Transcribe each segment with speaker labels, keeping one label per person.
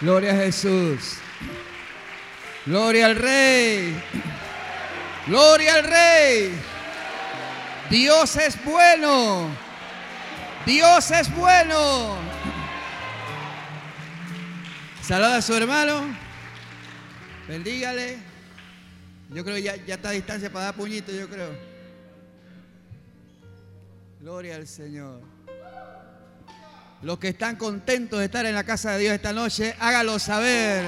Speaker 1: Gloria a Jesús. Gloria al Rey. Gloria al Rey. Dios es bueno. Dios es bueno. Saluda a su hermano. Bendígale. Yo creo que ya, ya está a distancia para dar puñito, yo creo. Gloria al Señor. Los que están contentos de estar en la casa de Dios esta noche, hágalo saber.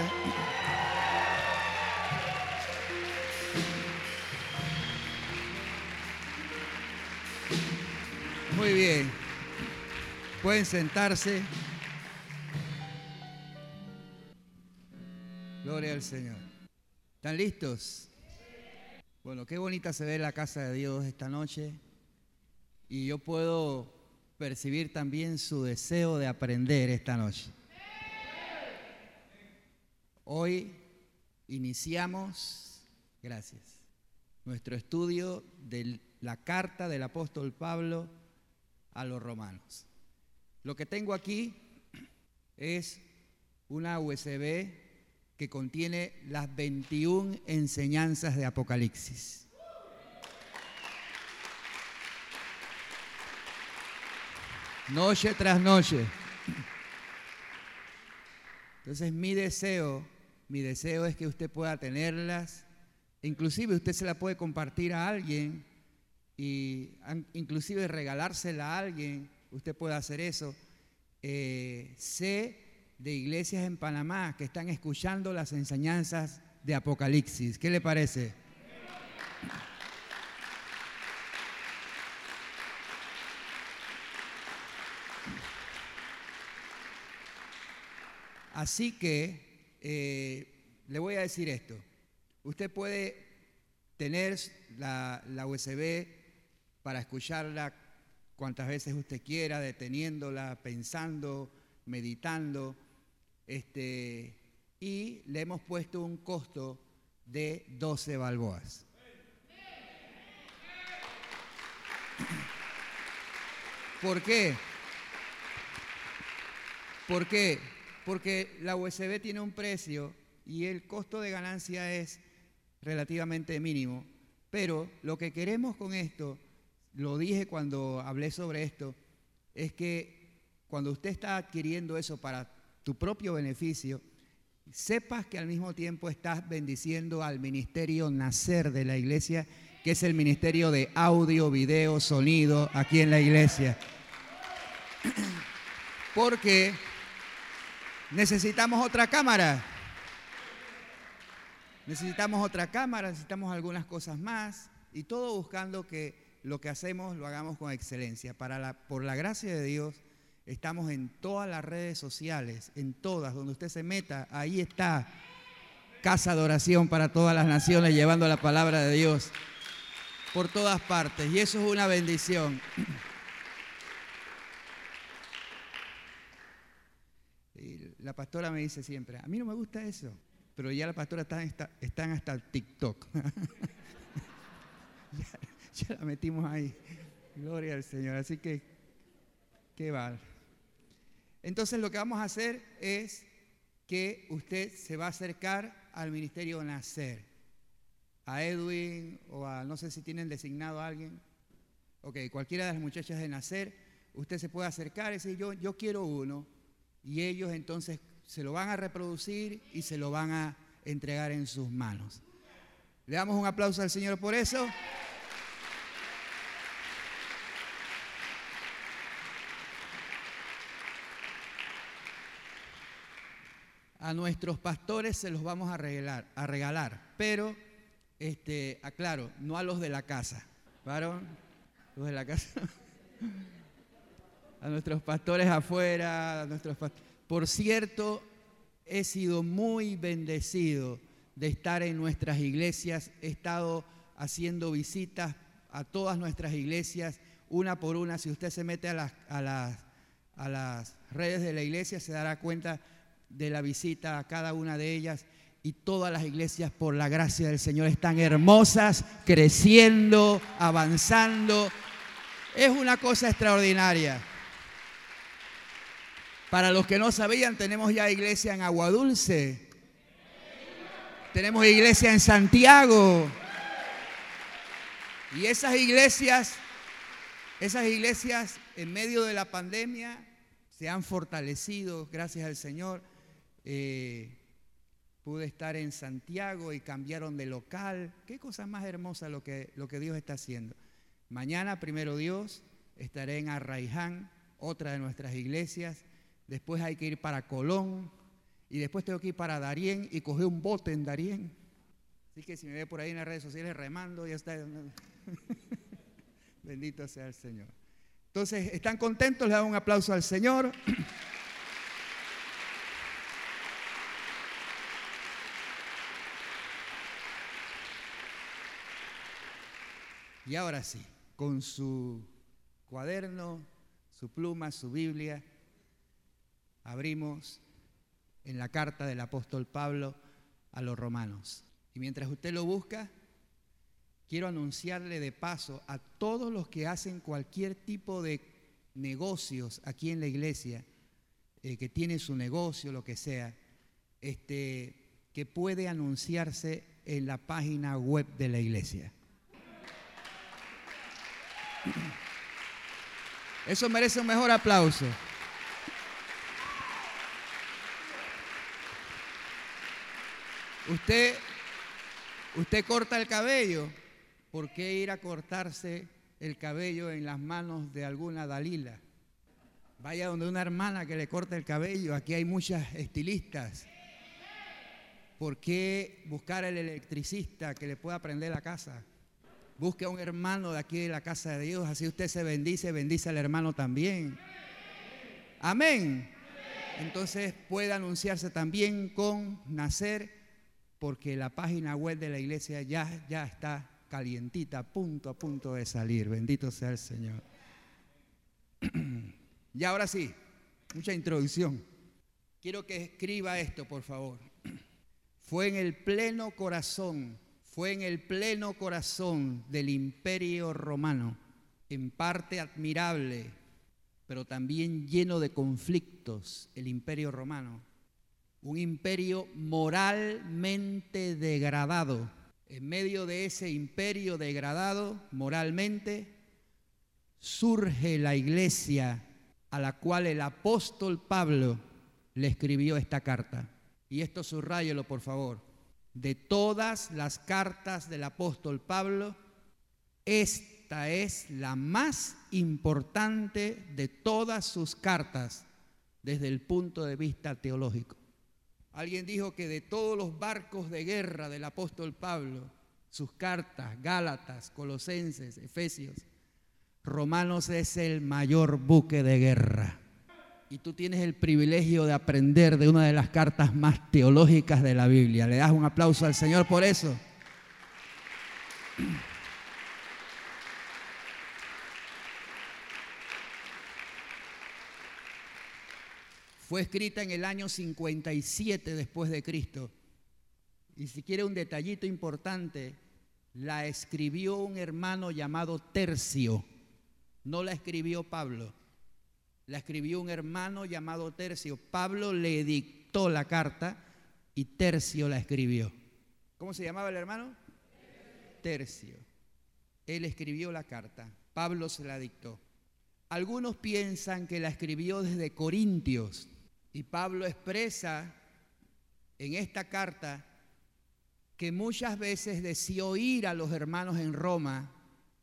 Speaker 1: Muy bien. Pueden sentarse. Gloria al Señor. ¿Están listos? Bueno, qué bonita se ve la casa de Dios esta noche. Y yo puedo percibir también su deseo de aprender esta noche. Hoy iniciamos, gracias, nuestro estudio de la carta del apóstol Pablo a los romanos. Lo que tengo aquí es una USB que contiene las 21 enseñanzas de Apocalipsis. Noche tras noche. Entonces mi deseo, mi deseo es que usted pueda tenerlas, inclusive usted se la puede compartir a alguien y inclusive regalársela a alguien, usted puede hacer eso. Eh, sé de iglesias en Panamá que están escuchando las enseñanzas de Apocalipsis. ¿Qué le parece? Así que eh, le voy a decir esto. Usted puede tener la, USB para escucharla cuantas veces usted quiera, deteniéndola, pensando, meditando. Este, y le hemos puesto un costo de 12 balboas. ¿Por qué? ¿Por qué? Porque la USB tiene un precio y el costo de ganancia es relativamente mínimo. Pero lo que queremos con esto, lo dije cuando hablé sobre esto, es que cuando usted está adquiriendo eso para tu propio beneficio, sepas que al mismo tiempo estás bendiciendo al ministerio nacer de la iglesia, que es el ministerio de audio, video, sonido aquí en la iglesia. Porque Necesitamos otra cámara. Necesitamos otra cámara, necesitamos algunas cosas más y todo buscando que lo que hacemos lo hagamos con excelencia. Para la, por la gracia de Dios, estamos en todas las redes sociales, en todas, donde usted se meta, ahí está casa de oración para todas las naciones, llevando la palabra de Dios por todas partes. Y eso es una bendición. La pastora me dice siempre, a mí no me gusta eso, pero ya la pastora está, están hasta el TikTok. ya, la metimos ahí. Gloria al Señor. Así que, qué va. Entonces lo que vamos a hacer es que usted se va a acercar al ministerio Nacer, a Edwin o a, no sé si tienen designado a alguien, ok, cualquiera de las muchachas de Nacer, usted se puede acercar y decir, yo quiero uno y ellos entonces se lo van a reproducir y se lo van a entregar en sus manos. Le damos un aplauso al Señor por eso. A nuestros pastores se los vamos a regalar, a regalar pero este, aclaro, no a los de la casa. ¿Varón? Los de la casa. a nuestros pastores afuera, a nuestros Por cierto, he sido muy bendecido de estar en nuestras iglesias, he estado haciendo visitas a todas nuestras iglesias, una por una. Si usted se mete a las, a las, a las redes de la iglesia, se dará cuenta de la visita a cada una de ellas. Y todas las iglesias, por la gracia del Señor, están hermosas, creciendo, avanzando. Es una cosa extraordinaria. Para los que no sabían, tenemos ya iglesia en Aguadulce. Tenemos iglesia en Santiago. Y esas iglesias, esas iglesias en medio de la pandemia se han fortalecido, gracias al Señor. Eh, pude estar en Santiago y cambiaron de local. Qué cosa más hermosa lo que, lo que Dios está haciendo. Mañana, primero Dios, estaré en Arraiján, otra de nuestras iglesias. Después hay que ir para Colón. Y después tengo que ir para Darién y coger un bote en Darién. Así que si me ve por ahí en las redes sociales remando, ya está. Bendito sea el Señor. Entonces, ¿están contentos? Le damos un aplauso al Señor. Y ahora sí, con su cuaderno, su pluma, su Biblia, abrimos en la carta del apóstol Pablo a los romanos. Y mientras usted lo busca, quiero anunciarle de paso a todos los que hacen cualquier tipo de negocios aquí en la iglesia, eh, que tiene su negocio, lo que sea, este, que puede anunciarse en la página web de la iglesia. Eso merece un mejor aplauso. Usted, usted corta el cabello. ¿Por qué ir a cortarse el cabello en las manos de alguna Dalila? Vaya donde una hermana que le corte el cabello. Aquí hay muchas estilistas. ¿Por qué buscar el electricista que le pueda prender la casa? Busque a un hermano de aquí de la casa de Dios, así usted se bendice, bendice al hermano también. Amén. Entonces puede anunciarse también con nacer, porque la página web de la iglesia ya, ya está calientita, punto a punto de salir. Bendito sea el Señor. y ahora sí, mucha introducción. Quiero que escriba esto, por favor. Fue en el pleno corazón fue en el pleno corazón del imperio romano, en parte admirable, pero también lleno de conflictos, el imperio romano. Un imperio moralmente degradado. En medio de ese imperio degradado moralmente, surge la iglesia a la cual el apóstol Pablo le escribió esta carta. Y esto subrayelo, por favor de todas las cartas del apóstol Pablo, esta es la más importante de todas sus cartas desde el punto de vista teológico. Alguien dijo que de todos los barcos de guerra del apóstol Pablo, sus cartas, Gálatas, Colosenses, Efesios, Romanos es el mayor buque de guerra y tú tienes el privilegio de aprender de una de las cartas más teológicas de la Biblia. ¿Le das un aplauso al Señor por eso? Fue escrita en el año 57 después de Cristo. Y si quiere un detallito importante, la escribió un hermano llamado Tercio. No la escribió Pablo la escribió un hermano llamado Tercio. Pablo le dictó la carta y Tercio la escribió. ¿Cómo se llamaba el hermano? Tercio. Él escribió la carta. Pablo se la dictó. Algunos piensan que la escribió desde Corintios y Pablo expresa en esta carta que muchas veces deseó ir a los hermanos en Roma,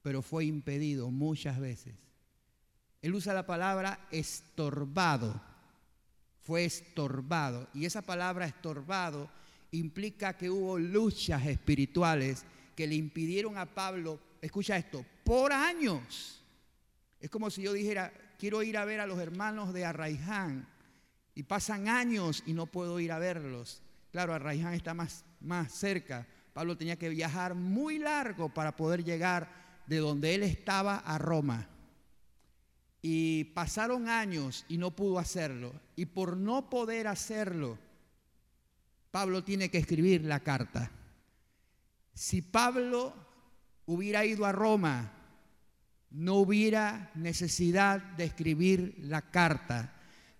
Speaker 1: pero fue impedido muchas veces. Él usa la palabra estorbado. Fue estorbado. Y esa palabra estorbado implica que hubo luchas espirituales que le impidieron a Pablo, escucha esto, por años. Es como si yo dijera, quiero ir a ver a los hermanos de Arraiján y pasan años y no puedo ir a verlos. Claro, Arraiján está más, más cerca. Pablo tenía que viajar muy largo para poder llegar de donde él estaba a Roma. Y pasaron años y no pudo hacerlo. Y por no poder hacerlo, Pablo tiene que escribir la carta. Si Pablo hubiera ido a Roma, no hubiera necesidad de escribir la carta.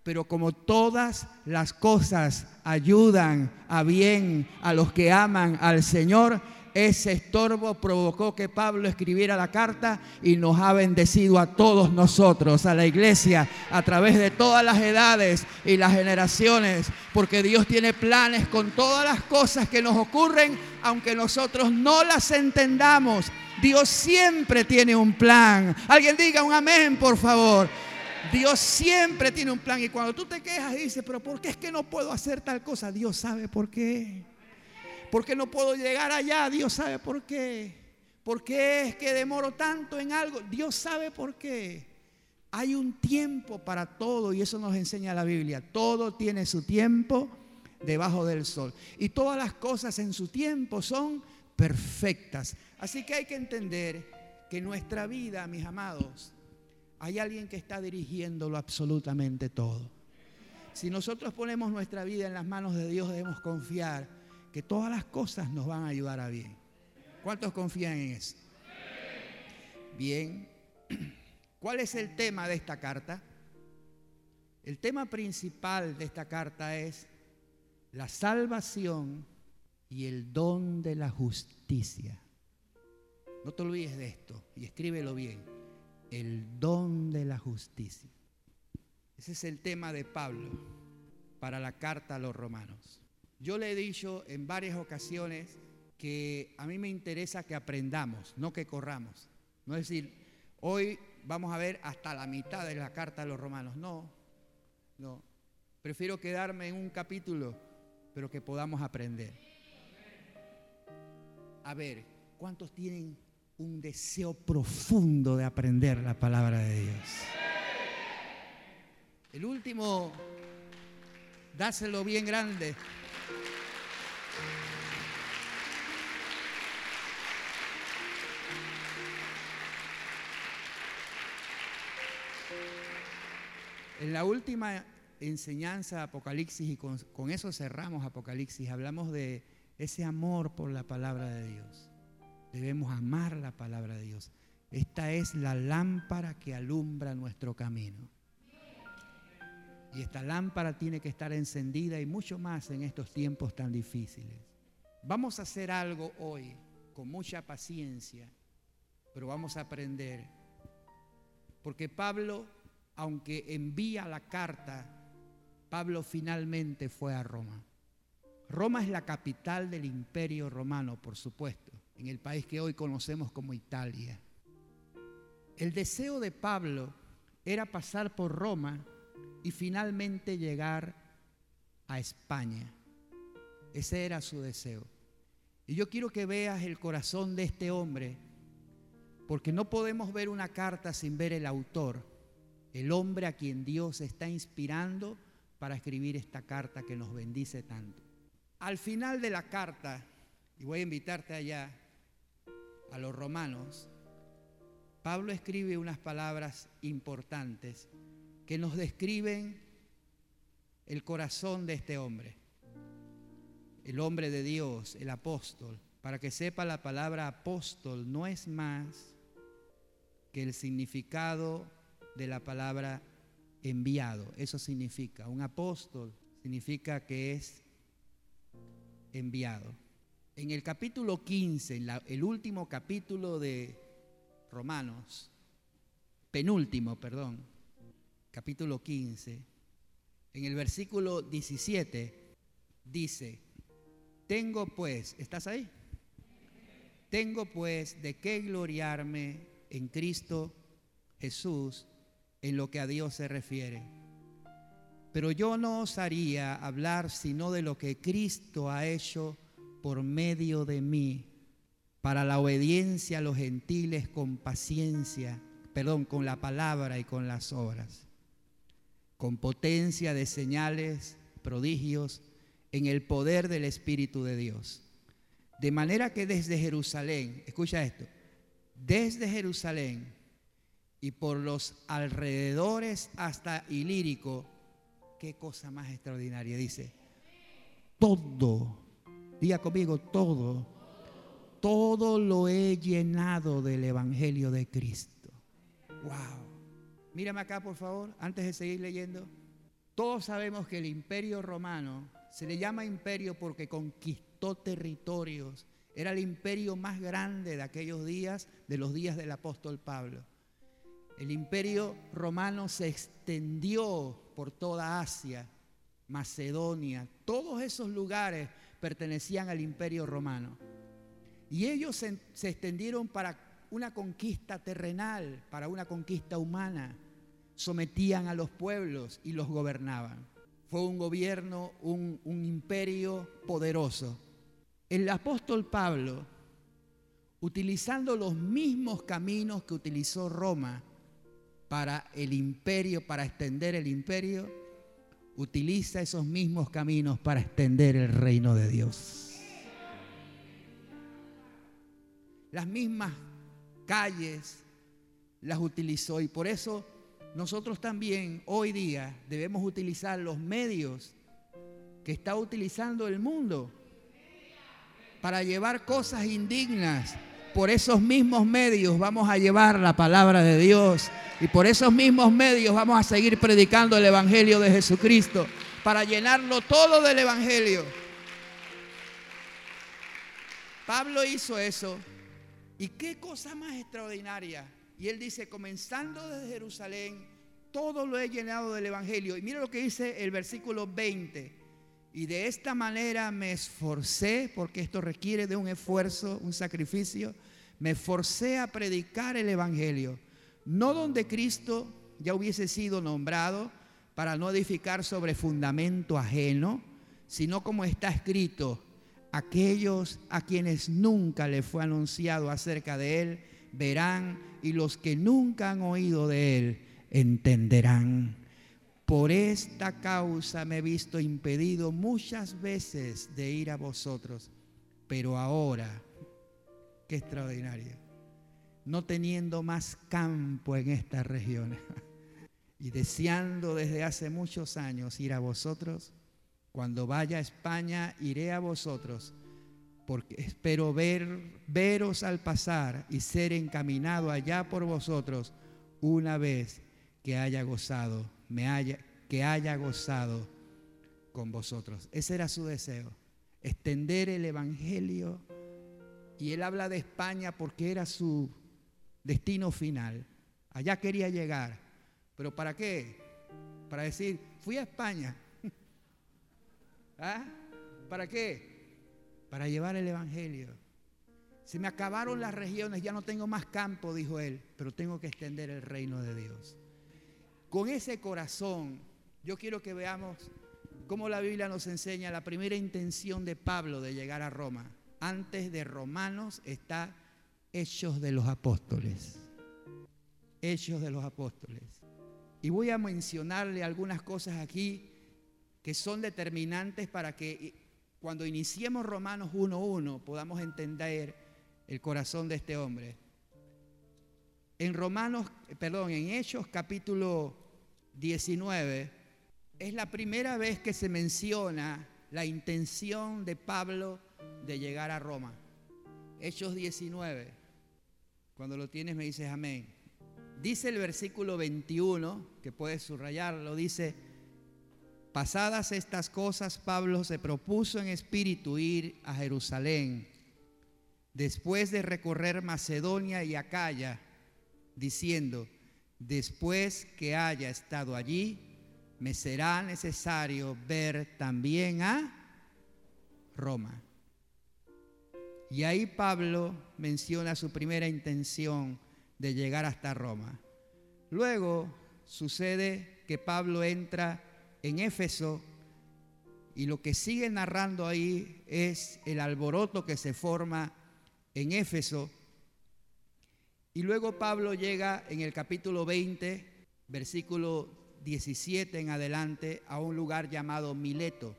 Speaker 1: Pero como todas las cosas ayudan a bien a los que aman al Señor, ese estorbo provocó que Pablo escribiera la carta y nos ha bendecido a todos nosotros, a la iglesia, a través de todas las edades y las generaciones, porque Dios tiene planes con todas las cosas que nos ocurren, aunque nosotros no las entendamos. Dios siempre tiene un plan. Alguien diga un amén, por favor. Dios siempre tiene un plan y cuando tú te quejas y dices, pero ¿por qué es que no puedo hacer tal cosa? Dios sabe por qué. ¿Por qué no puedo llegar allá? Dios sabe por qué. ¿Por qué es que demoro tanto en algo? Dios sabe por qué. Hay un tiempo para todo y eso nos enseña la Biblia. Todo tiene su tiempo debajo del sol. Y todas las cosas en su tiempo son perfectas. Así que hay que entender que nuestra vida, mis amados, hay alguien que está dirigiéndolo absolutamente todo. Si nosotros ponemos nuestra vida en las manos de Dios, debemos confiar que todas las cosas nos van a ayudar a bien. ¿Cuántos confían en eso? Bien. ¿Cuál es el tema de esta carta? El tema principal de esta carta es la salvación y el don de la justicia. No te olvides de esto y escríbelo bien. El don de la justicia. Ese es el tema de Pablo para la carta a los romanos. Yo le he dicho en varias ocasiones que a mí me interesa que aprendamos, no que corramos. No es decir, hoy vamos a ver hasta la mitad de la carta de los romanos. No, no. Prefiero quedarme en un capítulo, pero que podamos aprender. A ver, ¿cuántos tienen un deseo profundo de aprender la palabra de Dios? El último, dáselo bien grande. En la última enseñanza Apocalipsis, y con, eso cerramos Apocalipsis, hablamos de ese amor por la palabra de Dios. Debemos amar la palabra de Dios. Esta es la lámpara que alumbra nuestro camino. Y esta lámpara tiene que estar encendida y mucho más en estos tiempos tan difíciles. Vamos a hacer algo hoy con mucha paciencia, pero vamos a aprender. Porque Pablo aunque envía la carta, Pablo finalmente fue a Roma. Roma es la capital del imperio romano, por supuesto, en el país que hoy conocemos como Italia. El deseo de Pablo era pasar por Roma y finalmente llegar a España. Ese era su deseo. Y yo quiero que veas el corazón de este hombre, porque no podemos ver una carta sin ver el autor el hombre a quien Dios está inspirando para escribir esta carta que nos bendice tanto. Al final de la carta, y voy a invitarte allá a los romanos, Pablo escribe unas palabras importantes que nos describen el corazón de este hombre, el hombre de Dios, el apóstol. Para que sepa la palabra apóstol no es más que el significado de la palabra enviado. Eso significa, un apóstol significa que es enviado. En el capítulo 15, en el último capítulo de Romanos, penúltimo, perdón, capítulo 15, en el versículo 17, dice, tengo pues, ¿estás ahí? Tengo pues de qué gloriarme en Cristo Jesús en lo que a Dios se refiere. Pero yo no osaría hablar sino de lo que Cristo ha hecho por medio de mí para la obediencia a los gentiles con paciencia, perdón, con la palabra y con las obras, con potencia de señales, prodigios, en el poder del Espíritu de Dios. De manera que desde Jerusalén, escucha esto, desde Jerusalén y por los alrededores hasta Ilírico, qué cosa más extraordinaria, dice, todo, diga conmigo, todo, todo lo he llenado del Evangelio de Cristo. Wow. Mírame acá, por favor, antes de seguir leyendo. Todos sabemos que el imperio romano se le llama imperio porque conquistó territorios. Era el imperio más grande de aquellos días, de los días del apóstol Pablo. El imperio romano se extendió por toda Asia, Macedonia, todos esos lugares pertenecían al imperio romano. Y ellos se, extendieron para una conquista terrenal, para una conquista humana. Sometían a los pueblos y los gobernaban. Fue un gobierno, un imperio poderoso. El apóstol Pablo, utilizando los mismos caminos que utilizó Roma para el imperio, para extender el imperio, utiliza esos mismos caminos para extender el reino de Dios. Las mismas calles las utilizó y por eso nosotros también hoy día debemos utilizar los medios que está utilizando el mundo para llevar cosas indignas. Por esos mismos medios vamos a llevar la palabra de Dios y por esos mismos medios vamos a seguir predicando el Evangelio de Jesucristo para llenarlo todo del Evangelio. Pablo hizo eso. ¿Y qué cosa más extraordinaria? Y él dice, comenzando desde Jerusalén, todo lo he llenado del Evangelio. Y mira lo que dice el versículo 20. Y de esta manera me esforcé, porque esto requiere de un esfuerzo, un sacrificio, me esforcé a predicar el Evangelio, no donde Cristo ya hubiese sido nombrado para no edificar sobre fundamento ajeno, sino como está escrito, aquellos a quienes nunca le fue anunciado acerca de Él, verán y los que nunca han oído de Él entenderán. Por esta causa me he visto impedido muchas veces de ir a vosotros, pero ahora, qué extraordinario, no teniendo más campo en esta región y deseando desde hace muchos años ir a vosotros, cuando vaya a España iré a vosotros porque espero ver, veros al pasar y ser encaminado allá por vosotros una vez que haya gozado, me haya, que haya gozado con vosotros. Ese era su deseo, extender el Evangelio. Y él habla de España porque era su destino final. Allá quería llegar. ¿Pero para qué? Para decir, fui a España. ¿Ah? ¿Para qué? para llevar el Evangelio. Se me acabaron las regiones, ya no tengo más campo, dijo él, pero tengo que extender el reino de Dios. Con ese corazón, yo quiero que veamos cómo la Biblia nos enseña la primera intención de Pablo de llegar a Roma. Antes de Romanos está Hechos de los Apóstoles. Hechos de los Apóstoles. Y voy a mencionarle algunas cosas aquí que son determinantes para que cuando iniciemos Romanos 1.1 podamos entender el corazón de este hombre. En Romanos, perdón, en Hechos capítulo 19, es la primera vez que se menciona la intención de Pablo de llegar a Roma. Hechos 19. Cuando lo tienes me dices amén. Dice el versículo 21, que puedes subrayarlo, dice, Pasadas estas cosas, Pablo se propuso en espíritu ir a Jerusalén, después de recorrer Macedonia y Acaya, diciendo, después que haya estado allí, me será necesario ver también a Roma. Y ahí Pablo menciona su primera intención de llegar hasta Roma. Luego sucede que Pablo entra en Éfeso y lo que sigue narrando ahí es el alboroto que se forma en Éfeso. Y luego Pablo llega en el capítulo 20, versículo 17 en adelante, a un lugar llamado Mileto.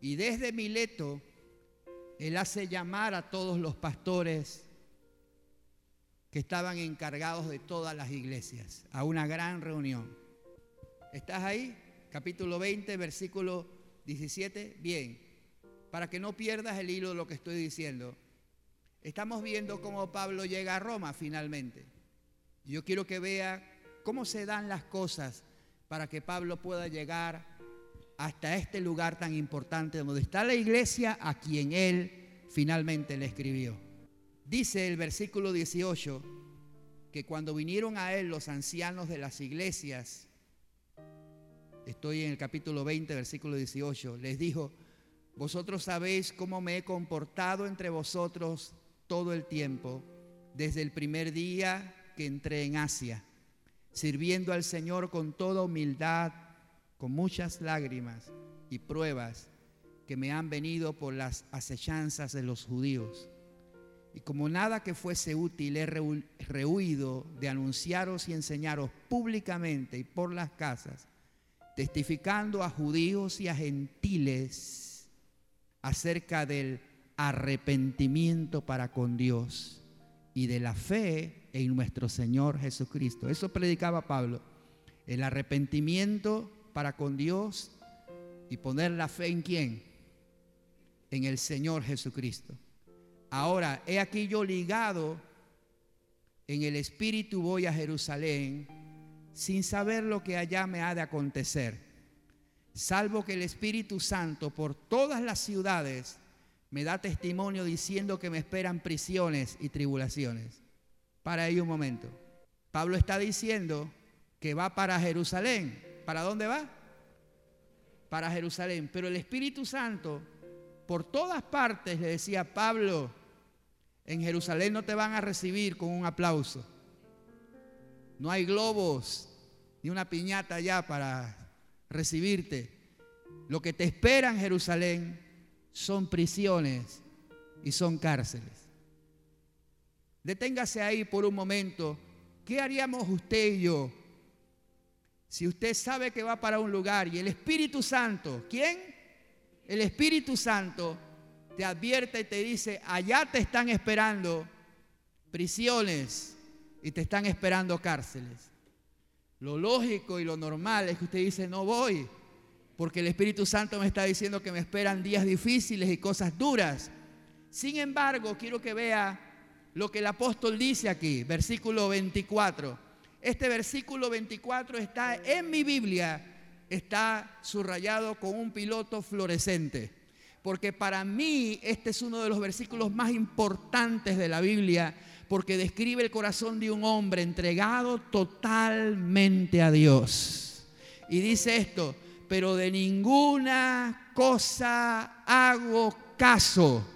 Speaker 1: Y desde Mileto, él hace llamar a todos los pastores que estaban encargados de todas las iglesias a una gran reunión. ¿Estás ahí? Capítulo 20, versículo 17. Bien, para que no pierdas el hilo de lo que estoy diciendo. Estamos viendo cómo Pablo llega a Roma finalmente. Yo quiero que vea cómo se dan las cosas para que Pablo pueda llegar hasta este lugar tan importante donde está la iglesia a quien él finalmente le escribió. Dice el versículo 18 que cuando vinieron a él los ancianos de las iglesias, estoy en el capítulo 20, versículo 18, les dijo, vosotros sabéis cómo me he comportado entre vosotros todo el tiempo, desde el primer día que entré en Asia, sirviendo al Señor con toda humildad, con muchas lágrimas y pruebas que me han venido por las acechanzas de los judíos. Y como nada que fuese útil he rehuido de anunciaros y enseñaros públicamente y por las casas, testificando a judíos y a gentiles acerca del arrepentimiento para con Dios y de la fe en nuestro Señor Jesucristo. Eso predicaba Pablo. El arrepentimiento para con Dios y poner la fe en quién? En el Señor Jesucristo. Ahora, he aquí yo ligado en el Espíritu voy a Jerusalén sin saber lo que allá me ha de acontecer, salvo que el Espíritu Santo por todas las ciudades me da testimonio diciendo que me esperan prisiones y tribulaciones para ahí un momento. Pablo está diciendo que va para Jerusalén. ¿Para dónde va? Para Jerusalén. Pero el Espíritu Santo, por todas partes, le decía, Pablo, en Jerusalén no te van a recibir con un aplauso. No hay globos ni una piñata allá para recibirte. Lo que te espera en Jerusalén son prisiones y son cárceles. Deténgase ahí por un momento. ¿Qué haríamos usted y yo si usted sabe que va para un lugar y el Espíritu Santo, ¿quién? El Espíritu Santo te advierte y te dice, allá te están esperando prisiones y te están esperando cárceles. Lo lógico y lo normal es que usted dice, no voy, porque el Espíritu Santo me está diciendo que me esperan días difíciles y cosas duras. Sin embargo, quiero que vea lo que el apóstol dice aquí, versículo 24. Este versículo 24 está en mi Biblia, está subrayado con un piloto fluorescente, porque para mí este es uno de los versículos más importantes de la Biblia, porque describe el corazón de un hombre entregado totalmente a Dios. Y dice esto, pero de ninguna cosa hago caso.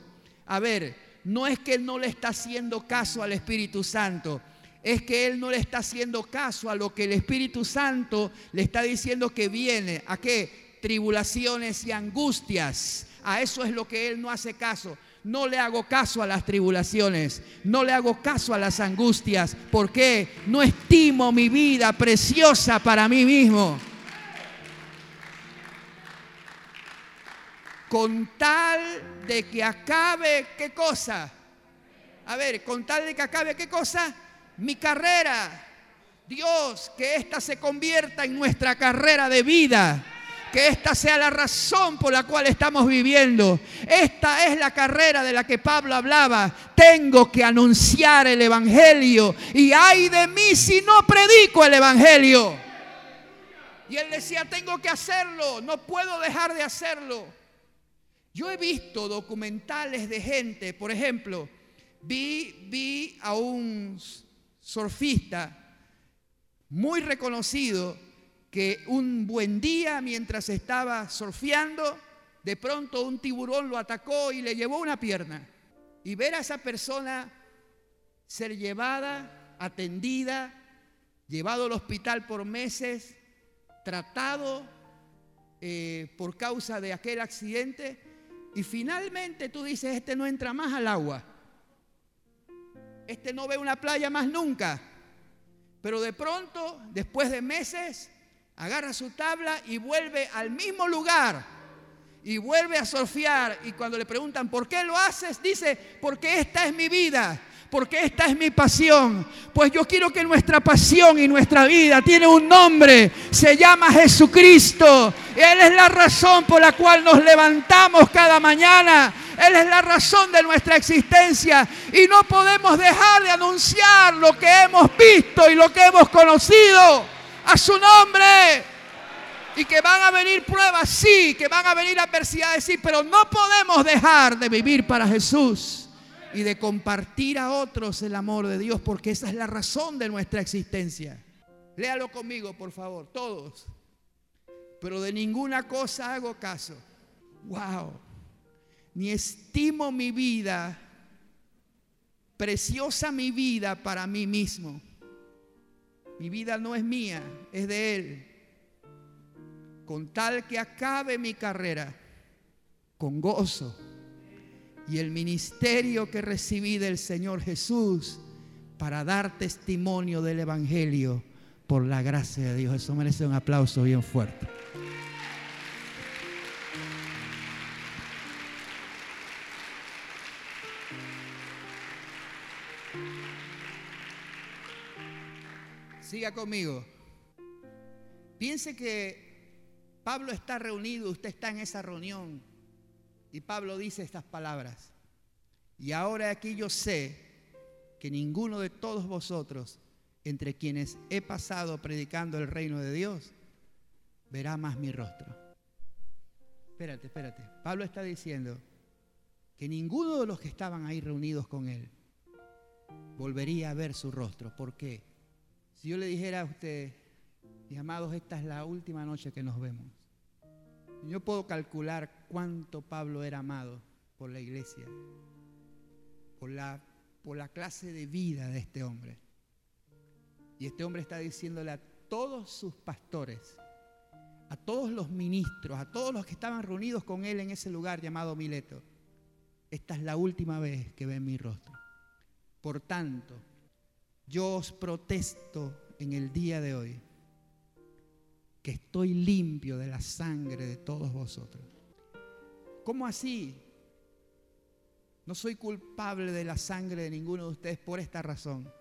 Speaker 1: A ver, no es que no le está haciendo caso al Espíritu Santo, es que él no le está haciendo caso a lo que el Espíritu Santo le está diciendo que viene. ¿A qué? Tribulaciones y angustias. A eso es lo que él no hace caso. No le hago caso a las tribulaciones, no le hago caso a las angustias, porque no estimo mi vida preciosa para mí mismo. con tal de que acabe qué cosa. A ver, con tal de que acabe qué cosa. Mi carrera. Dios, que esta se convierta en nuestra carrera de vida. Que esta sea la razón por la cual estamos viviendo. Esta es la carrera de la que Pablo hablaba. Tengo que anunciar el Evangelio. Y ay de mí si no predico el Evangelio. Y él decía, tengo que hacerlo. No puedo dejar de hacerlo. Yo he visto documentales de gente, por ejemplo, vi, vi a un surfista muy reconocido que un buen día mientras estaba surfeando, de pronto un tiburón lo atacó y le llevó una pierna. Y ver a esa persona ser llevada, atendida, llevado al hospital por meses, tratado eh, por causa de aquel accidente, y finalmente tú dices, este no entra más al agua. Este no ve una playa más nunca. Pero de pronto, después de meses, agarra su tabla y vuelve al mismo lugar. Y vuelve a surfear. Y cuando le preguntan, ¿por qué lo haces? Dice, porque esta es mi vida porque esta es mi pasión. Pues yo quiero que nuestra pasión y nuestra vida tiene un nombre, se llama Jesucristo. Él es la razón por la cual nos levantamos cada mañana Él es la razón de nuestra existencia y no podemos dejar de anunciar lo que hemos visto y lo que hemos conocido a su nombre. Y que van a venir pruebas, sí, que van a venir adversidades, sí, pero no podemos dejar de vivir para Jesús y de compartir a otros el amor de Dios, porque esa es la razón de nuestra existencia. Léalo conmigo, por favor, todos. Pero de ninguna cosa hago caso. Wow. Ni estimo mi vida, preciosa mi vida para mí mismo. Mi vida no es mía, es de Él con tal que acabe mi carrera con gozo y el ministerio que recibí del Señor Jesús para dar testimonio del Evangelio por la gracia de Dios. Eso merece un aplauso bien fuerte. Siga conmigo. Piense que Pablo está reunido, usted está en esa reunión. Y Pablo dice estas palabras. Y ahora aquí yo sé que ninguno de todos vosotros, entre quienes he pasado predicando el reino de Dios, verá más mi rostro. Espérate, espérate. Pablo está diciendo que ninguno de los que estaban ahí reunidos con él volvería a ver su rostro. ¿Por qué? Si yo le dijera a usted, mis amados, esta es la última noche que nos vemos. Yo puedo calcular cuánto Pablo era amado por la iglesia, por la, por la clase de vida de este hombre. Y este hombre está diciéndole a todos sus pastores, a todos los ministros, a todos los que estaban reunidos con él en ese lugar llamado Mileto, esta es la última vez que ven mi rostro. Por tanto, yo os protesto en el día de hoy que estoy limpio de la sangre de todos vosotros. ¿Cómo así? No soy culpable de la sangre de ninguno de ustedes por esta razón,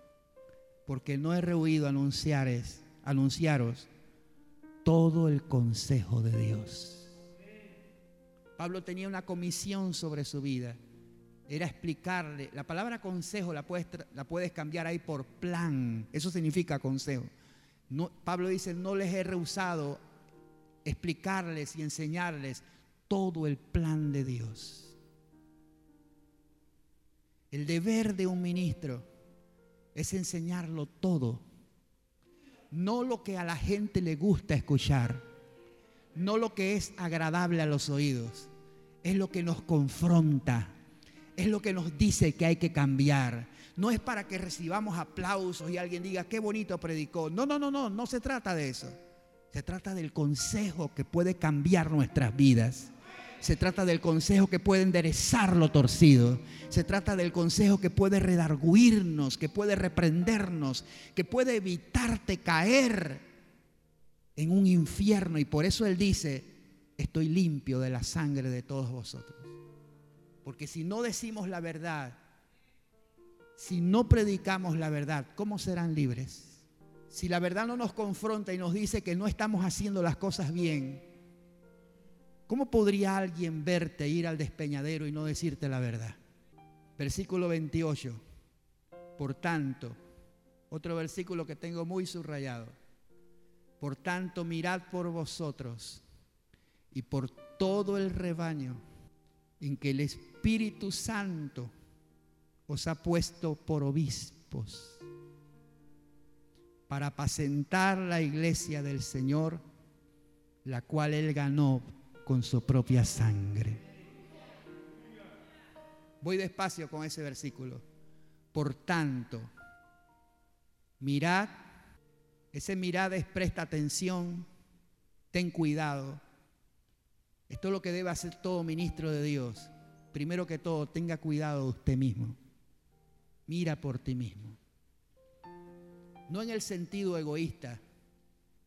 Speaker 1: porque no he rehuido anunciares, anunciaros todo el consejo de Dios. Pablo tenía una comisión sobre su vida. Era explicarle, la palabra consejo la puedes, la puedes cambiar ahí por plan. Eso significa consejo. Pablo dice, no les he rehusado explicarles y enseñarles todo el plan de Dios. El deber de un ministro es enseñarlo todo. No lo que a la gente le gusta escuchar, no lo que es agradable a los oídos, es lo que nos confronta, es lo que nos dice que hay que cambiar, no es para que recibamos aplausos y alguien diga, qué bonito predicó. No, no, no, no, no se trata de eso. Se trata del consejo que puede cambiar nuestras vidas. Se trata del consejo que puede enderezar lo torcido. Se trata del consejo que puede redarguirnos, que puede reprendernos, que puede evitarte caer en un infierno. Y por eso Él dice, estoy limpio de la sangre de todos vosotros. Porque si no decimos la verdad, si no predicamos la verdad, ¿cómo serán libres? Si la verdad no nos confronta y nos dice que no estamos haciendo las cosas bien, ¿cómo podría alguien verte ir al despeñadero y no decirte la verdad? Versículo 28. Por tanto, otro versículo que tengo muy subrayado. Por tanto, mirad por vosotros y por todo el rebaño en que el Espíritu Santo os ha puesto por obispos para apacentar la iglesia del Señor, la cual él ganó con su propia sangre. Voy despacio con ese versículo. Por tanto, mirad, ese mirad es presta atención, ten cuidado. Esto es lo que debe hacer todo ministro de Dios. Primero que todo, tenga cuidado de usted mismo mira por ti mismo. No en el sentido egoísta,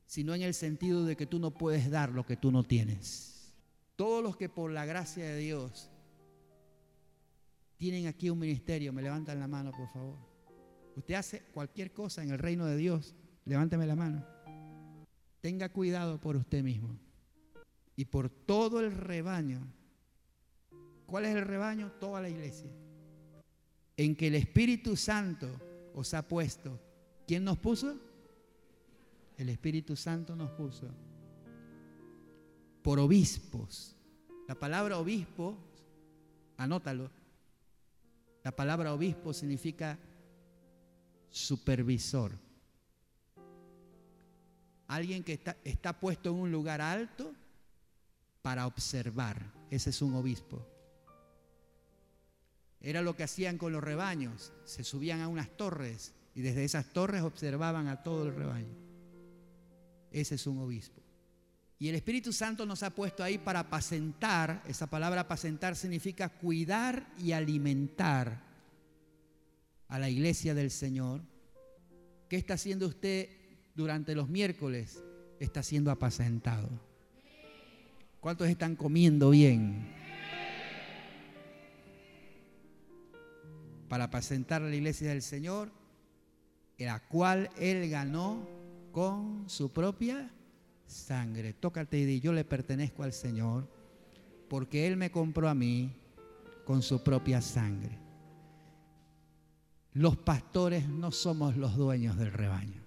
Speaker 1: sino en el sentido de que tú no puedes dar lo que tú no tienes. Todos los que por la gracia de Dios tienen aquí un ministerio, me levantan la mano, por favor. Usted hace cualquier cosa en el reino de Dios, levánteme la mano. Tenga cuidado por usted mismo y por todo el rebaño ¿Cuál es el rebaño? Toda la iglesia. En que el Espíritu Santo os ha puesto. ¿Quién nos puso? El Espíritu Santo nos puso. Por obispos. La palabra obispo, anótalo. La palabra obispo significa supervisor. Alguien que está, está puesto en un lugar alto para observar. Ese es un obispo. Era lo que hacían con los rebaños. Se subían a unas torres y desde esas torres observaban a todo el rebaño. Ese es un obispo. Y el Espíritu Santo nos ha puesto ahí para apacentar. Esa palabra apacentar significa cuidar y alimentar a la iglesia del Señor. ¿Qué está haciendo usted durante los miércoles? Está siendo apacentado. ¿Cuántos están comiendo bien? Para apacentar la iglesia del Señor, la cual Él ganó con su propia sangre. Tócate y di, yo le pertenezco al Señor, porque Él me compró a mí con su propia sangre. Los pastores no somos los dueños del rebaño.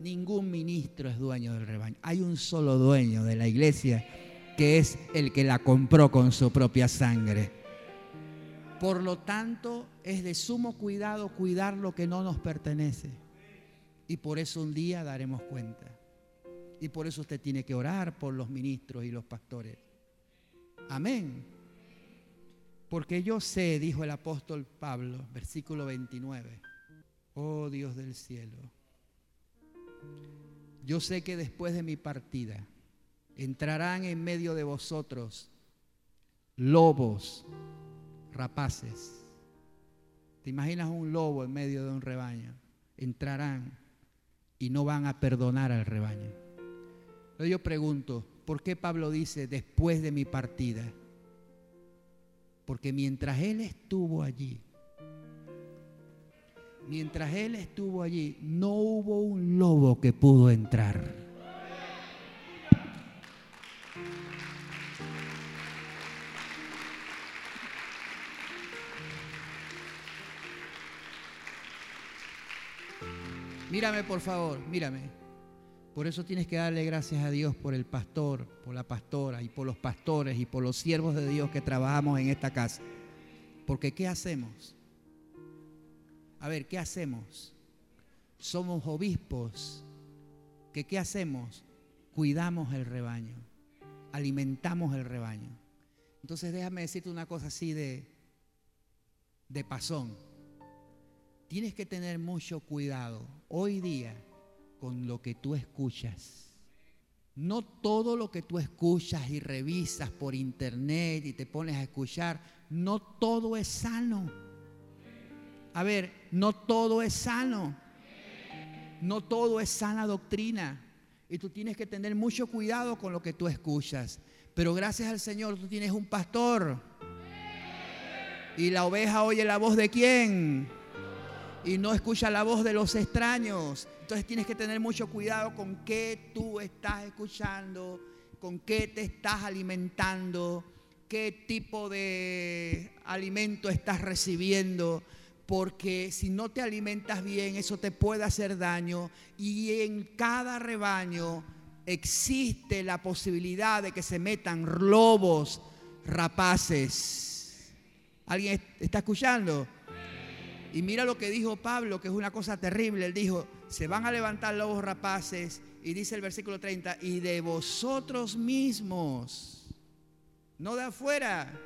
Speaker 1: Ningún ministro es dueño del rebaño. Hay un solo dueño de la iglesia que es el que la compró con su propia sangre. Por lo tanto, es de sumo cuidado cuidar lo que no nos pertenece. Y por eso un día daremos cuenta. Y por eso usted tiene que orar por los ministros y los pastores. Amén. Porque yo sé, dijo el apóstol Pablo, versículo 29, oh Dios del cielo, yo sé que después de mi partida entrarán en medio de vosotros lobos rapaces. ¿Te imaginas un lobo en medio de un rebaño? Entrarán y no van a perdonar al rebaño. yo pregunto, ¿por qué Pablo dice después de mi partida? Porque mientras él estuvo allí, mientras él estuvo allí, no hubo un lobo que pudo entrar. Mírame por favor, mírame. Por eso tienes que darle gracias a Dios por el pastor, por la pastora y por los pastores y por los siervos de Dios que trabajamos en esta casa. Porque ¿qué hacemos? A ver, ¿qué hacemos? Somos obispos. ¿Que ¿Qué hacemos? Cuidamos el rebaño, alimentamos el rebaño. Entonces déjame decirte una cosa así de, de pasón. Tienes que tener mucho cuidado hoy día con lo que tú escuchas. No todo lo que tú escuchas y revisas por internet y te pones a escuchar, no todo es sano. A ver, no todo es sano. No todo es sana doctrina. Y tú tienes que tener mucho cuidado con lo que tú escuchas. Pero gracias al Señor tú tienes un pastor. Y la oveja oye la voz de quién? Y no escucha la voz de los extraños. Entonces tienes que tener mucho cuidado con qué tú estás escuchando, con qué te estás alimentando, qué tipo de alimento estás recibiendo, porque si no te alimentas bien, eso te puede hacer daño y en cada rebaño existe la posibilidad de que se metan lobos rapaces. ¿Alguien está escuchando? Y mira lo que dijo Pablo, que es una cosa terrible. Él dijo, se van a levantar lobos rapaces. Y dice el versículo 30, y de vosotros mismos, no de afuera,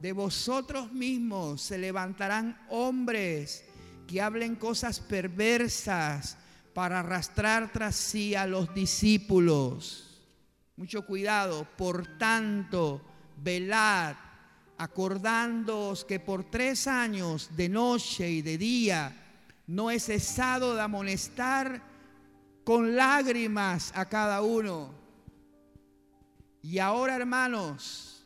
Speaker 1: de vosotros mismos se levantarán hombres que hablen cosas perversas para arrastrar tras sí a los discípulos. Mucho cuidado, por tanto, velad acordándoos que por tres años, de noche y de día, no he cesado de amonestar con lágrimas a cada uno. Y ahora, hermanos,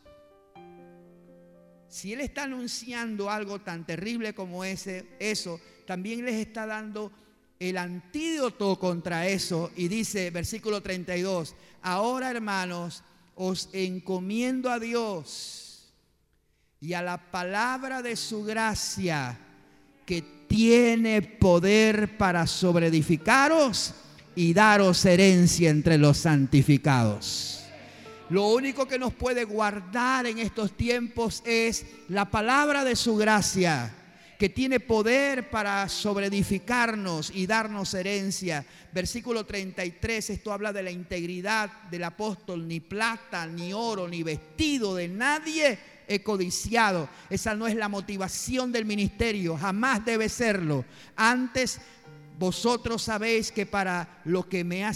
Speaker 1: si Él está anunciando algo tan terrible como ese, eso, también les está dando el antídoto contra eso. Y dice, versículo 32, ahora, hermanos, os encomiendo a Dios y a la palabra de su gracia que tiene poder para sobreedificaros y daros herencia entre los santificados. Lo único que nos puede guardar en estos tiempos es la palabra de su gracia que tiene poder para sobreedificarnos y darnos herencia. Versículo 33, esto habla de la integridad del apóstol, ni plata, ni oro, ni vestido de nadie he codiciado. Esa no es la motivación del ministerio, jamás debe serlo. Antes, vosotros sabéis que para lo que me,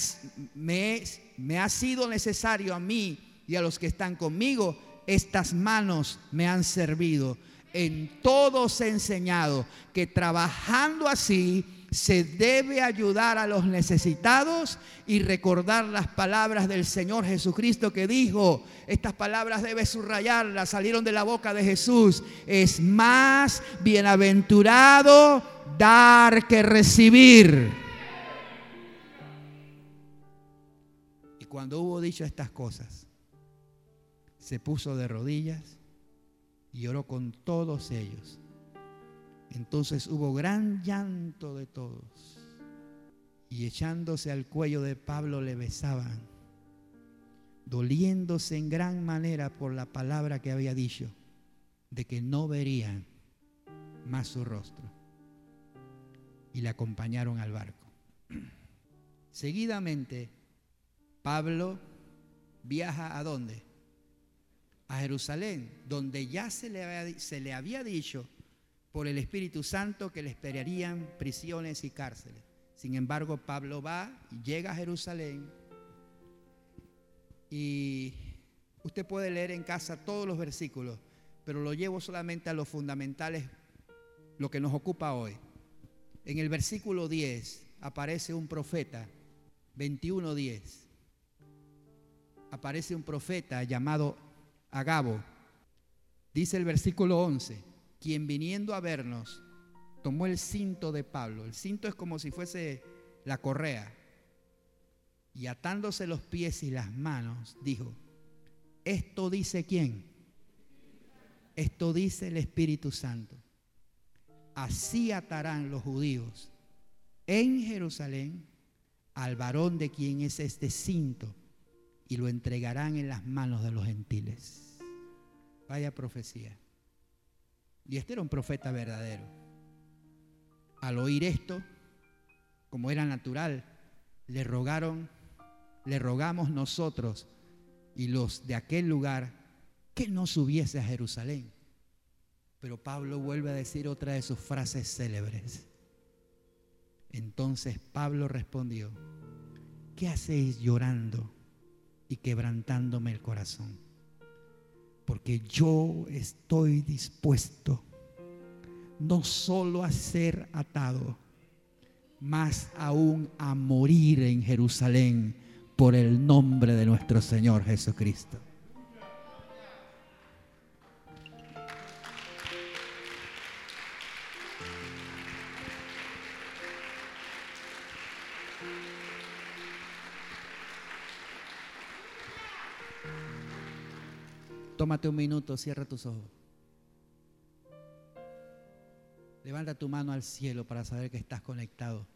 Speaker 1: me, me ha sido necesario a mí y a los que están conmigo, estas manos me han servido en todos he enseñado que trabajando así se debe ayudar a los necesitados y recordar las palabras del Señor Jesucristo que dijo, estas palabras debe subrayarlas, salieron de la boca de Jesús, es más bienaventurado dar que recibir. Y cuando hubo dicho estas cosas, se puso de rodillas y oró con todos ellos. Entonces hubo gran llanto de todos y echándose al cuello de Pablo le besaban, doliéndose en gran manera por la palabra que había dicho, de que no verían más su rostro. Y le acompañaron al barco. Seguidamente, Pablo viaja a dónde? A Jerusalén, donde ya se le, había, se le había dicho por el Espíritu Santo que le esperarían prisiones y cárceles. Sin embargo, Pablo va y llega a Jerusalén y usted puede leer en casa todos los versículos, pero lo llevo solamente a los fundamentales, lo que nos ocupa hoy. En el versículo 10 aparece un profeta, 21.10, aparece un profeta llamado Agabo. Dice el versículo 11, quien viniendo a vernos tomó el cinto de Pablo. El cinto es como si fuese la correa. Y atándose los pies y las manos, dijo, esto dice quién? Esto dice el Espíritu Santo. Así atarán los judíos en Jerusalén al varón de quien es este cinto y lo entregarán en las manos de los gentiles. Vaya profecía. Y este era un profeta verdadero. Al oír esto, como era natural, le rogaron, le rogamos nosotros y los de aquel lugar que no subiese a Jerusalén. Pero Pablo vuelve a decir otra de sus frases célebres. Entonces Pablo respondió, ¿qué hacéis llorando? Y quebrantándome el corazón. Porque yo estoy dispuesto no solo a ser atado, más aún a morir en Jerusalén por el nombre de nuestro Señor Jesucristo. Tómate un minuto, cierra tus ojos. Levanta tu mano al cielo para saber que estás conectado.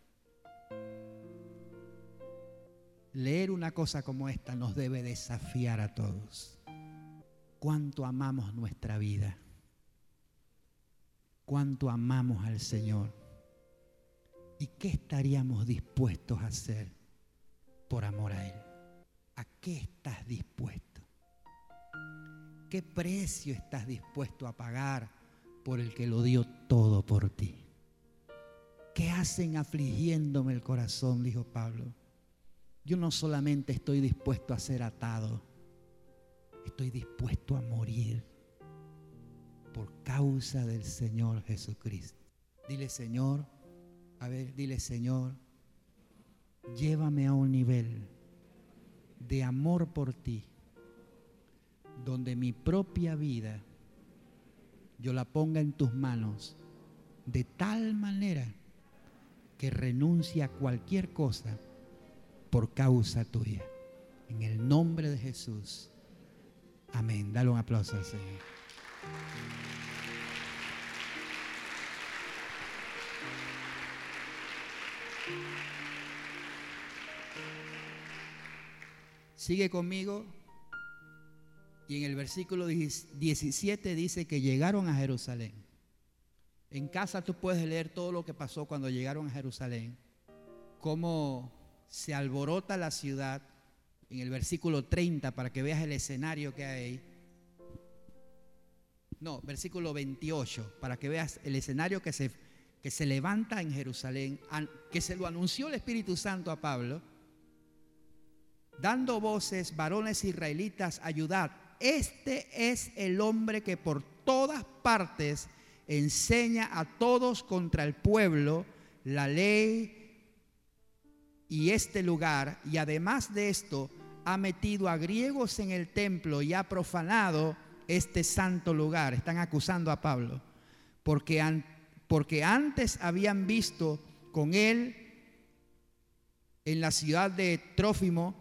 Speaker 1: Leer una cosa como esta nos debe desafiar a todos. Cuánto amamos nuestra vida. Cuánto amamos al Señor. ¿Y qué estaríamos dispuestos a hacer por amor a Él? ¿A qué estás dispuesto? ¿Qué precio estás dispuesto a pagar por el que lo dio todo por ti? ¿Qué hacen afligiéndome el corazón? Dijo Pablo. Yo no solamente estoy dispuesto a ser atado, estoy dispuesto a morir por causa del Señor Jesucristo. Dile Señor, a ver, dile Señor, llévame a un nivel de amor por ti donde mi propia vida yo la ponga en tus manos de tal manera que renuncie a cualquier cosa por causa tuya. En el nombre de Jesús. Amén. Dale un aplauso al Señor. Sigue conmigo. Y en el versículo 17 dice que llegaron a Jerusalén. En casa tú puedes leer todo lo que pasó cuando llegaron a Jerusalén. Cómo se alborota la ciudad. En el versículo 30 para que veas el escenario que hay. No, versículo 28 para que veas el escenario que se, que se levanta en Jerusalén. Que se lo anunció el Espíritu Santo a Pablo dando voces, varones israelitas, ayudad. Este es el hombre que por todas partes enseña a todos contra el pueblo la ley y este lugar, y además de esto, ha metido a griegos en el templo y ha profanado este santo lugar. Están acusando a Pablo, porque, porque antes habían visto con él en la ciudad de Trófimo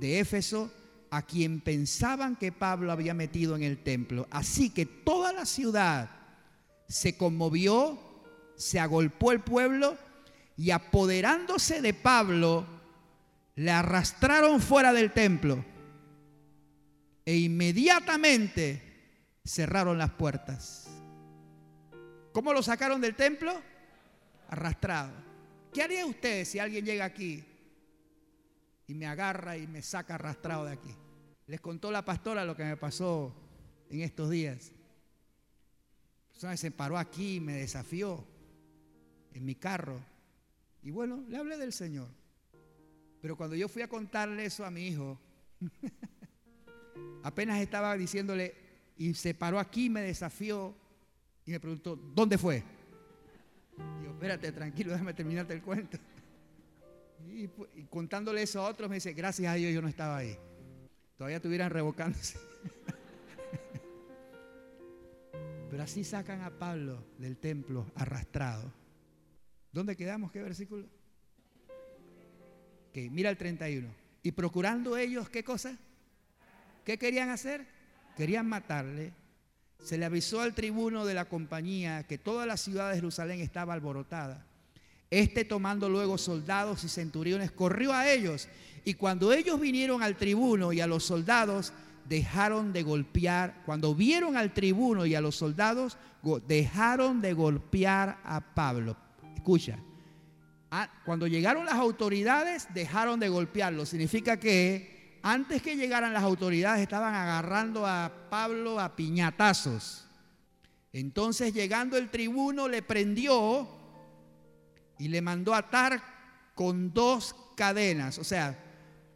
Speaker 1: de Éfeso a quien pensaban que Pablo había metido en el templo. Así que toda la ciudad se conmovió, se agolpó el pueblo y apoderándose de Pablo, le arrastraron fuera del templo e inmediatamente cerraron las puertas. ¿Cómo lo sacaron del templo? Arrastrado. ¿Qué haría usted si alguien llega aquí y me agarra y me saca arrastrado de aquí. Les contó la pastora lo que me pasó en estos días. La persona se paró aquí y me desafió en mi carro. Y bueno, le hablé del Señor. Pero cuando yo fui a contarle eso a mi hijo, apenas estaba diciéndole, y se paró aquí, me desafió y me preguntó, ¿dónde fue? Y yo, espérate, tranquilo, déjame terminarte el cuento. Y, contándole eso a otros me dice, gracias a Dios yo no estaba ahí. Todavía estuvieran revocándose. Pero así sacan a Pablo del templo arrastrado. ¿Dónde quedamos? ¿Qué versículo? Que mira el 31. Y procurando ellos, ¿qué cosa? ¿Qué querían hacer? Querían matarle. Se le avisó al tribuno de la compañía que toda la ciudad de Jerusalén estaba alborotada. Este tomando luego soldados y centuriones, corrió a ellos. Y cuando ellos vinieron al tribuno y a los soldados, dejaron de golpear. Cuando vieron al tribuno y a los soldados, dejaron de golpear a Pablo. Escucha, cuando llegaron las autoridades, dejaron de golpearlo. Significa que antes que llegaran las autoridades, estaban agarrando a Pablo a piñatazos. Entonces, llegando el tribuno, le prendió y le mandó atar con dos cadenas. O sea,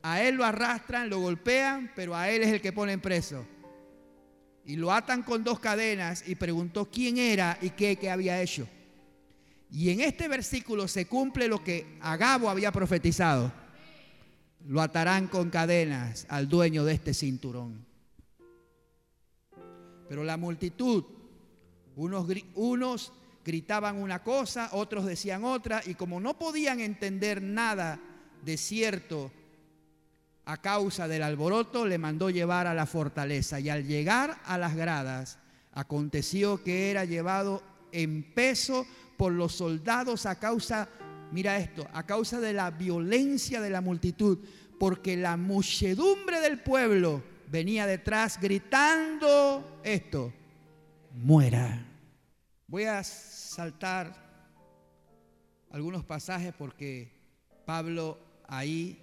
Speaker 1: a él lo arrastran, lo golpean, pero a él es el que ponen preso. Y lo atan con dos cadenas y preguntó quién era y qué, había hecho. Y en este versículo se cumple lo que Agabo había profetizado. Lo atarán con cadenas al dueño de este cinturón. Pero la multitud, unos, unos gritaban una cosa, otros decían otra, y como no podían entender nada de cierto a causa del alboroto, le mandó llevar a la fortaleza. Y al llegar a las gradas, aconteció que era llevado en peso por los soldados a causa, mira esto, a causa de la violencia de la multitud, porque la muchedumbre del pueblo venía detrás gritando esto, muera. Voy a saltar algunos pasajes porque Pablo ahí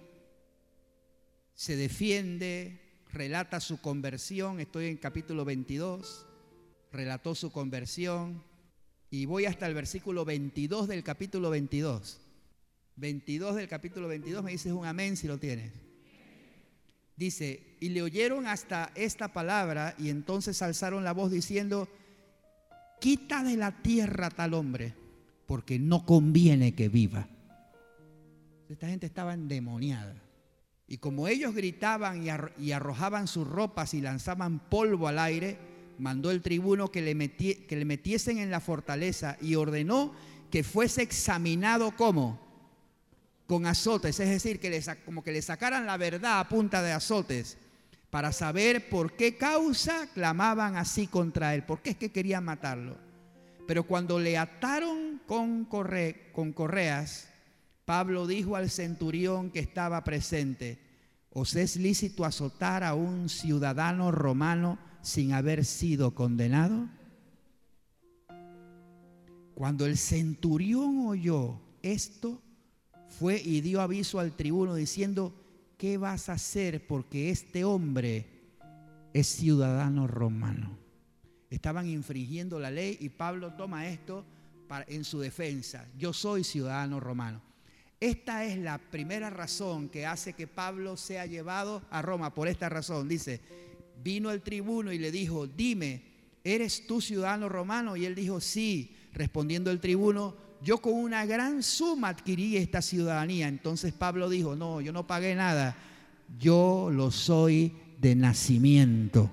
Speaker 1: se defiende, relata su conversión, estoy en capítulo 22, relató su conversión y voy hasta el versículo 22 del capítulo 22. 22 del capítulo 22, me dices un amén si lo tienes. Dice, y le oyeron hasta esta palabra y entonces alzaron la voz diciendo, quita de la tierra tal hombre, porque no conviene que viva. Esta gente estaba endemoniada. Y como ellos gritaban y arrojaban sus ropas y lanzaban polvo al aire, mandó el tribuno que le, que le metiesen en la fortaleza y ordenó que fuese examinado como con azotes, es decir, que como que le sacaran la verdad a punta de azotes. Para saber por qué causa clamaban así contra él, por qué es que querían matarlo. Pero cuando le ataron con, con correas, Pablo dijo al centurión que estaba presente, ¿os es lícito azotar a un ciudadano romano sin haber sido condenado? Cuando el centurión oyó esto, fue y dio aviso al tribuno diciendo, ¿qué vas a hacer? Porque este hombre es ciudadano romano. Estaban infringiendo la ley y Pablo toma esto en su defensa. Yo soy ciudadano romano. Esta es la primera razón que hace que Pablo sea llevado a Roma. Por esta razón, dice, vino el tribuno y le dijo, dime, ¿eres tú ciudadano romano? Y él dijo, sí. Respondiendo el tribuno, yo con una gran suma adquirí esta ciudadanía. Entonces Pablo dijo, no, yo no pagué nada, yo lo soy de nacimiento.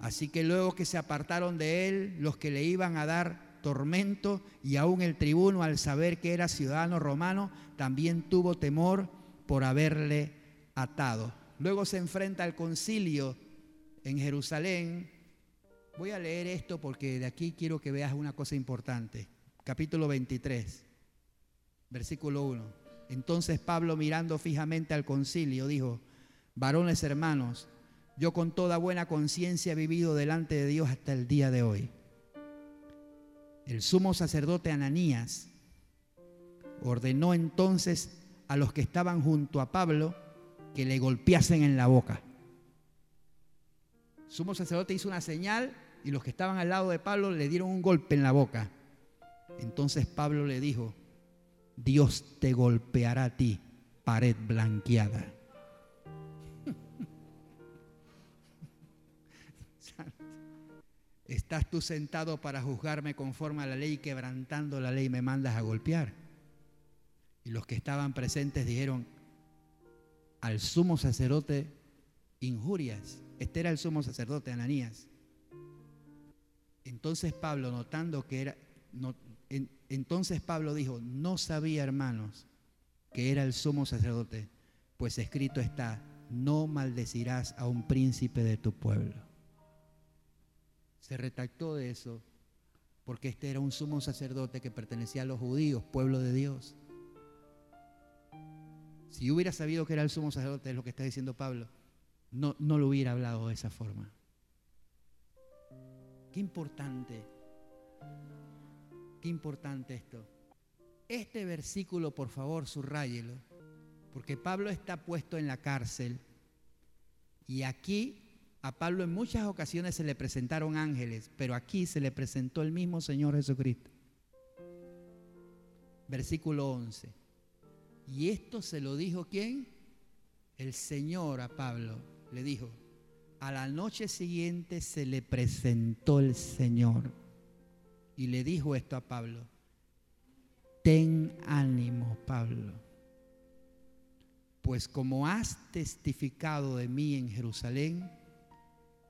Speaker 1: Así que luego que se apartaron de él los que le iban a dar tormento y aún el tribuno al saber que era ciudadano romano también tuvo temor por haberle atado. Luego se enfrenta al concilio en Jerusalén. Voy a leer esto porque de aquí quiero que veas una cosa importante capítulo 23, versículo 1. Entonces Pablo mirando fijamente al concilio dijo, varones hermanos, yo con toda buena conciencia he vivido delante de Dios hasta el día de hoy. El sumo sacerdote Ananías ordenó entonces a los que estaban junto a Pablo que le golpeasen en la boca. El sumo sacerdote hizo una señal y los que estaban al lado de Pablo le dieron un golpe en la boca. Entonces Pablo le dijo, Dios te golpeará a ti, pared blanqueada. Estás tú sentado para juzgarme conforme a la ley, quebrantando la ley, me mandas a golpear. Y los que estaban presentes dijeron, al sumo sacerdote injurias. Este era el sumo sacerdote, Ananías. Entonces Pablo, notando que era, entonces Pablo dijo, no sabía, hermanos, que era el sumo sacerdote, pues escrito está, no maldecirás a un príncipe de tu pueblo. Se retractó de eso porque este era un sumo sacerdote que pertenecía a los judíos, pueblo de Dios. Si hubiera sabido que era el sumo sacerdote, es lo que está diciendo Pablo, no, no lo hubiera hablado de esa forma. Qué importante Qué importante esto. Este versículo, por favor, subrayelo, porque Pablo está puesto en la cárcel y aquí a Pablo en muchas ocasiones se le presentaron ángeles, pero aquí se le presentó el mismo Señor Jesucristo. Versículo 11. Y esto se lo dijo quién? El Señor a Pablo. Le dijo, a la noche siguiente se le presentó el Señor y le dijo esto a Pablo. Ten ánimo, Pablo, pues como has testificado de mí en Jerusalén,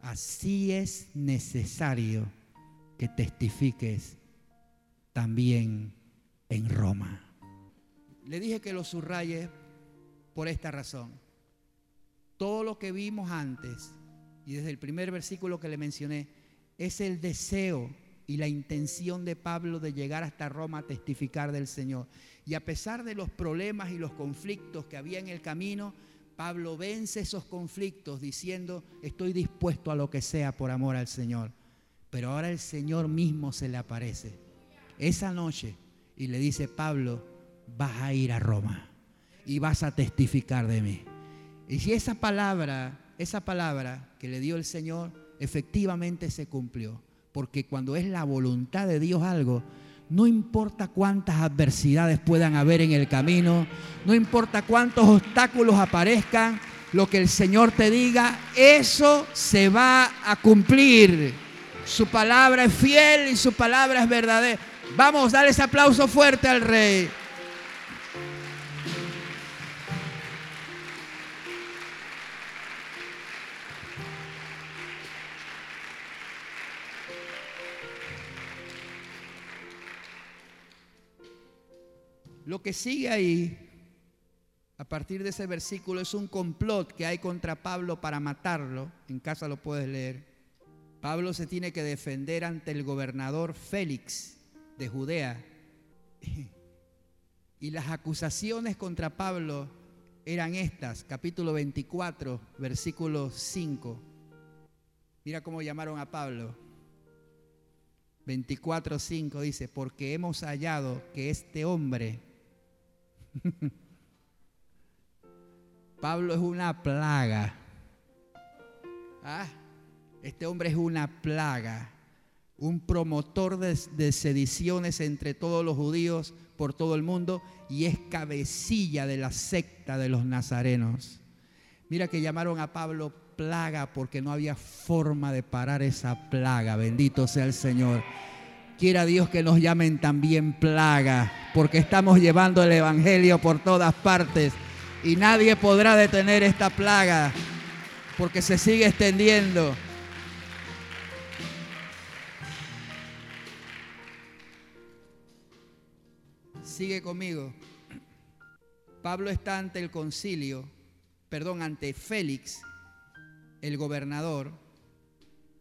Speaker 1: así es necesario que testifiques también en Roma. Le dije que lo subraye por esta razón. Todo lo que vimos antes, y desde el primer versículo que le mencioné, es el deseo y la intención de Pablo de llegar hasta Roma a testificar del Señor. Y a pesar de los problemas y los conflictos que había en el camino, Pablo vence esos conflictos diciendo, estoy dispuesto a lo que sea por amor al Señor. Pero ahora el Señor mismo se le aparece esa noche y le dice, Pablo, vas a ir a Roma y vas a testificar de mí. Y si esa palabra, esa palabra que le dio el Señor, efectivamente se cumplió. Porque cuando es la voluntad de Dios algo, no importa cuántas adversidades puedan haber en el camino, no importa cuántos obstáculos aparezcan, lo que el Señor te diga, eso se va a cumplir. Su palabra es fiel y su palabra es verdadera. Vamos, dale ese aplauso fuerte al Rey. Lo que sigue ahí, partir de ese versículo es un complot que hay contra Pablo para matarlo. En casa lo puedes leer. Pablo se tiene que defender ante el gobernador Félix de Judea. Y las acusaciones contra Pablo eran estas, capítulo 24, versículo 5. Mira cómo llamaron a Pablo. 24, 5 dice, porque hemos hallado que este hombre, Pablo es una plaga. ¿Ah? Este hombre es una plaga, un promotor de, de sediciones entre todos los judíos por todo el mundo y es cabecilla de la secta de los nazarenos. Mira que llamaron a Pablo plaga porque no había forma de parar esa plaga. Bendito sea el Señor. Quiera Dios que nos llamen también plaga, porque estamos llevando el Evangelio por todas partes y nadie podrá detener esta plaga, porque se sigue extendiendo. Sigue conmigo. Pablo está ante el concilio, perdón, ante Félix, el gobernador,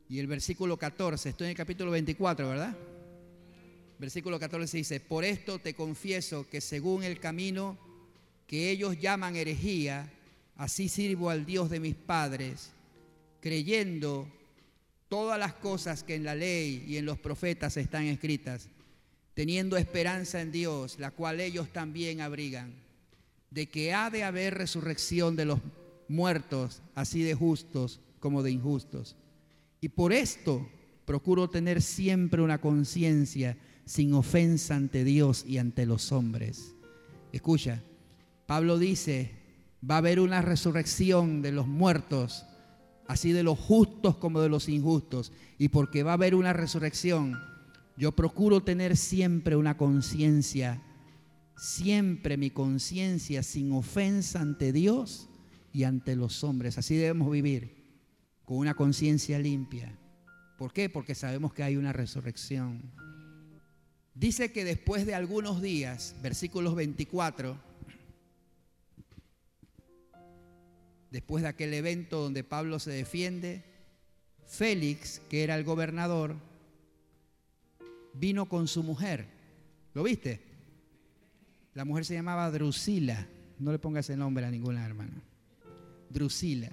Speaker 1: y el versículo 14, estoy en el capítulo 24, ¿verdad? Versículo 14 dice, por esto te confieso que según el camino que ellos llaman herejía, así sirvo al Dios de mis padres, creyendo todas las cosas que en la ley y en los profetas están escritas, teniendo esperanza en Dios, la cual ellos también abrigan, de que ha de haber resurrección de los muertos, así de justos como de injustos. Y por esto procuro tener siempre una conciencia sin ofensa ante Dios y ante los hombres. Escucha, Pablo dice, va a haber una resurrección de los muertos, así de los justos como de los injustos. Y porque va a haber una resurrección, yo procuro tener siempre una conciencia, siempre mi conciencia sin ofensa ante Dios y ante los hombres. Así debemos vivir, con una conciencia limpia. ¿Por qué? Porque sabemos que hay una resurrección. Dice que después de algunos días, versículos 24, después de aquel evento donde Pablo se defiende, Félix, que era el gobernador, vino con su mujer. ¿Lo viste? La mujer se llamaba Drusila. No le pongas el nombre a ninguna hermana. Drusila.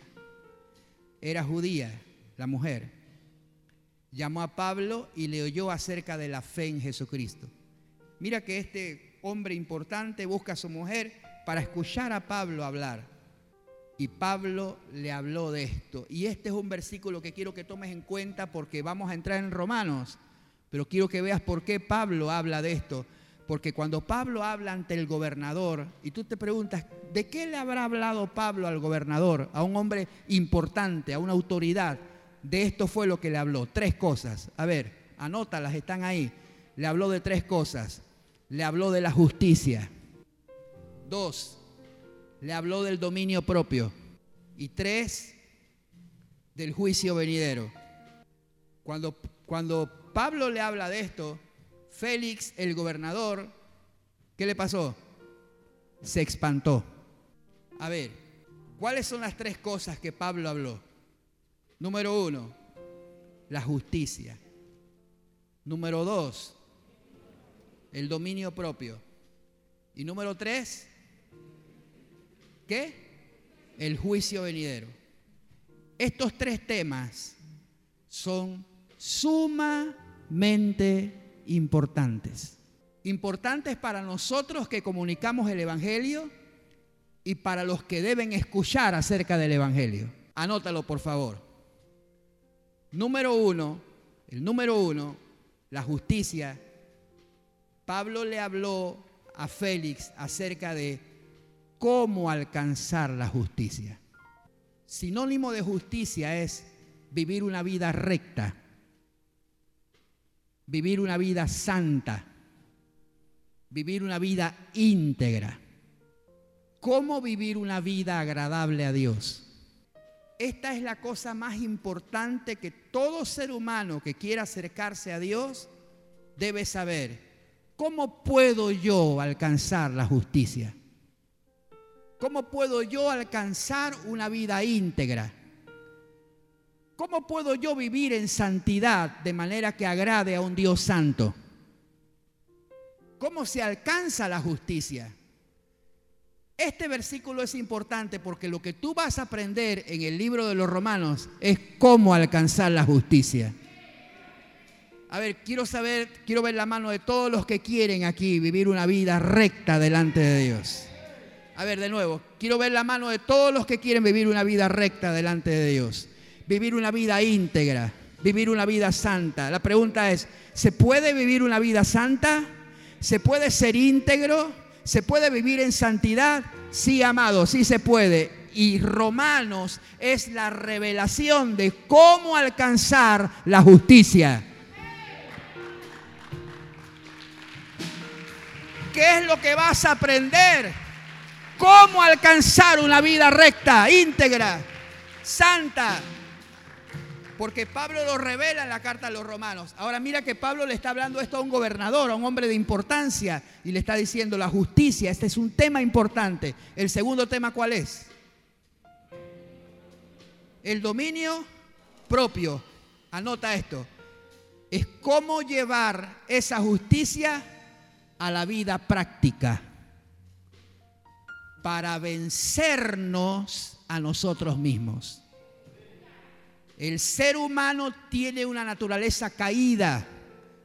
Speaker 1: Era judía, la mujer. Llamó a Pablo y le oyó acerca de la fe en Jesucristo. Mira que este hombre importante busca a su mujer para escuchar a Pablo hablar. Y Pablo le habló de esto. Y este es un versículo que quiero que tomes en cuenta porque vamos a entrar en Romanos. Pero quiero que veas por qué Pablo habla de esto. Porque cuando Pablo habla ante el gobernador, y tú te preguntas, ¿de qué le habrá hablado Pablo al gobernador, a un hombre importante, a una autoridad? De esto fue lo que le habló. Tres cosas. A ver, anótalas, están ahí. Le habló de tres cosas. Le habló de la justicia. Dos, le habló del dominio propio. Y tres, del juicio venidero. Cuando, cuando Pablo le habla de esto, Félix, el gobernador, ¿qué le pasó? Se espantó. A ver, ¿cuáles son las tres cosas que Pablo habló? Número uno, la justicia. Número dos, el dominio propio. Y número tres, ¿qué? El juicio venidero. Estos tres temas son sumamente importantes. Importantes para nosotros que comunicamos el Evangelio y para los que deben escuchar acerca del Evangelio. Anótalo, por favor. Número uno, el número uno, la justicia. Pablo le habló a Félix acerca de cómo alcanzar la justicia. Sinónimo de justicia es vivir una vida recta, vivir una vida santa, vivir una vida íntegra. ¿Cómo vivir una vida agradable a Dios? Esta es la cosa más importante que todo ser humano que quiera acercarse a Dios debe saber. ¿Cómo puedo yo alcanzar la justicia? ¿Cómo puedo yo alcanzar una vida íntegra? ¿Cómo puedo yo vivir en santidad de manera que agrade a un Dios santo? ¿Cómo se alcanza la justicia? Este versículo es importante porque lo que tú vas a aprender en el libro de los romanos es cómo alcanzar la justicia. A ver, quiero saber, quiero ver la mano de todos los que quieren aquí vivir una vida recta delante de Dios. A ver, de nuevo, quiero ver la mano de todos los que quieren vivir una vida recta delante de Dios. Vivir una vida íntegra, vivir una vida santa. La pregunta es, ¿se puede vivir una vida santa? ¿Se puede ser íntegro? ¿Se puede vivir en santidad? Sí, amado, sí se puede. Y Romanos es la revelación de cómo alcanzar la justicia. ¿Qué es lo que vas a aprender? ¿Cómo alcanzar una vida recta, íntegra, santa? Porque Pablo lo revela en la carta a los romanos. Ahora mira que Pablo le está hablando esto a un gobernador, a un hombre de importancia, y le está diciendo la justicia. Este es un tema importante. El segundo tema, ¿cuál es? El dominio propio. Anota esto. Es cómo llevar esa justicia a la vida práctica para vencernos a nosotros mismos. El ser humano tiene una naturaleza caída.